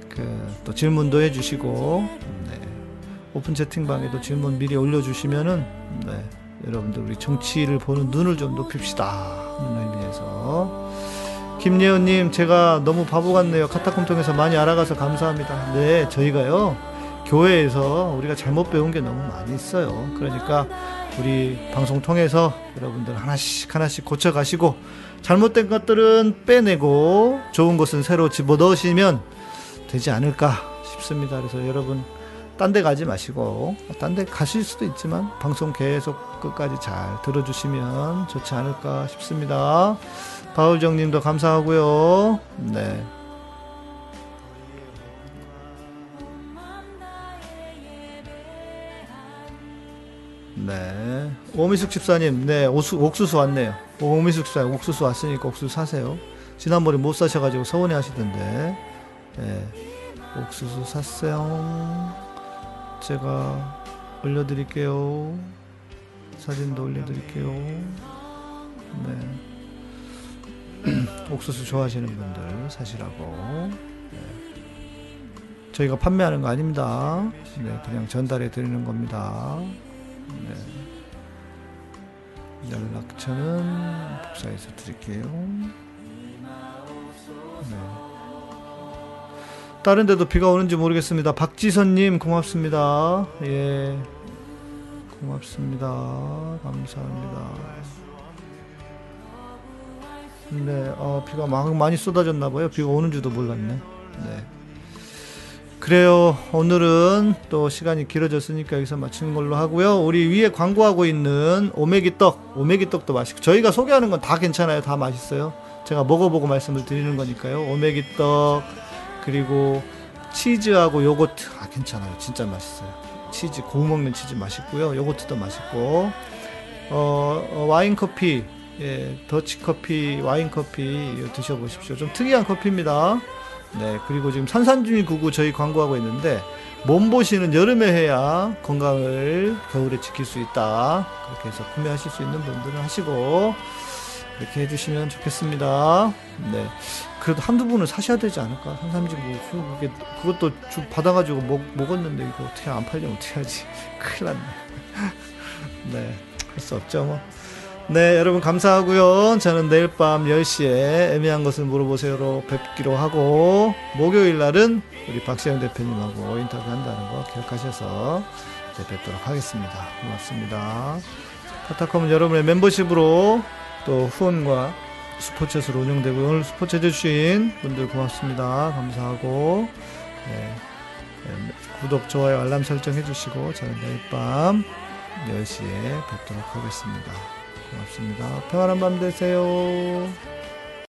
그 또 질문도 해주시고 네, 오픈 채팅방에도 질문 미리 올려주시면은 네, 여러분들 우리 정치를 보는 눈을 좀 높입시다. 이런 의미에서 김예원님 제가 너무 바보 같네요. 카타콤 통해서 많이 알아가서 감사합니다. 네, 저희가요 교회에서 우리가 잘못 배운 게 너무 많이 있어요. 그러니까 우리 방송 통해서 여러분들 하나씩 하나씩 고쳐가시고 잘못된 것들은 빼내고 좋은 것은 새로 집어 넣으시면 되지 않을까 싶습니다. 그래서 여러분 딴 데 가지 마시고 딴 데 가실 수도 있지만 방송 계속 끝까지 잘 들어주시면 좋지 않을까 싶습니다. 바울정님도 감사하고요. 네. 네. 오미숙 집사님, 네, 옥수, 옥수수 왔네요. 오미숙 집사 옥수수 왔으니까 옥수수 사세요. 지난번에 못 사셔가지고 서운해 하시던데, 네. 옥수수 샀어요. 제가 올려드릴게요. 사진도 올려드릴게요. 네. 옥수수 좋아하시는 분들 사시라고. 네. 저희가 판매하는 거 아닙니다. 네, 그냥 전달해 드리는 겁니다. 네. 연락처는 복사해서 드릴게요. 네. 다른 데도 비가 오는지 모르겠습니다. 박지선님 고맙습니다. 예. 고맙습니다. 감사합니다. 네, 어, 비가 막 많이 쏟아졌나 봐요. 비가 오는 줄도 몰랐네. 네. 그래요. 오늘은 또 시간이 길어졌으니까 여기서 마치는 걸로 하고요. 우리 위에 광고하고 있는 오메기 떡, 오메기 떡도 맛있고 저희가 소개하는 건 다 괜찮아요. 다 맛있어요. 제가 먹어보고 말씀을 드리는 거니까요. 오메기 떡 그리고 치즈하고 요거트 아 괜찮아요. 진짜 맛있어요. 치즈 고우 먹는 치즈 맛있고요. 요거트도 맛있고 어, 어, 와인 커피 예, 더치 커피, 와인 커피 드셔보십시오. 좀 특이한 커피입니다. 네, 그리고 지금 산산주의 구구 저희 광고하고 있는데 몸보신은 여름에 해야 건강을 겨울에 지킬 수 있다. 그렇게 해서 구매하실 수 있는 분들은 하시고 이렇게 해주시면 좋겠습니다. 네, 그래도 한두 분은 사셔야 되지 않을까? 산삼지 뭐 그게 그것도 주 받아가지고 먹, 먹었는데 이거 어떻게 안 팔리면 어떻게 하지? 큰일 났네. 네, 할 수 없죠 뭐. 네, 여러분 감사하고요. 저는 내일 밤 10시에 애매한 것을 물어보세요로 뵙기로 하고 목요일 날은 우리 박시영 대표님하고 인터뷰 한다는 거 기억하셔서 이제 뵙도록 하겠습니다. 고맙습니다. 카타콤은 여러분의 멤버십으로 또 후원과 스포츠에서 운영되고 오늘 스포츠 해주신 분들 고맙습니다. 감사하고 네, 네, 구독, 좋아요, 알람 설정 해주시고 저는 내일 밤 10시에 뵙도록 하겠습니다. 고맙습니다. 평안한 밤 되세요.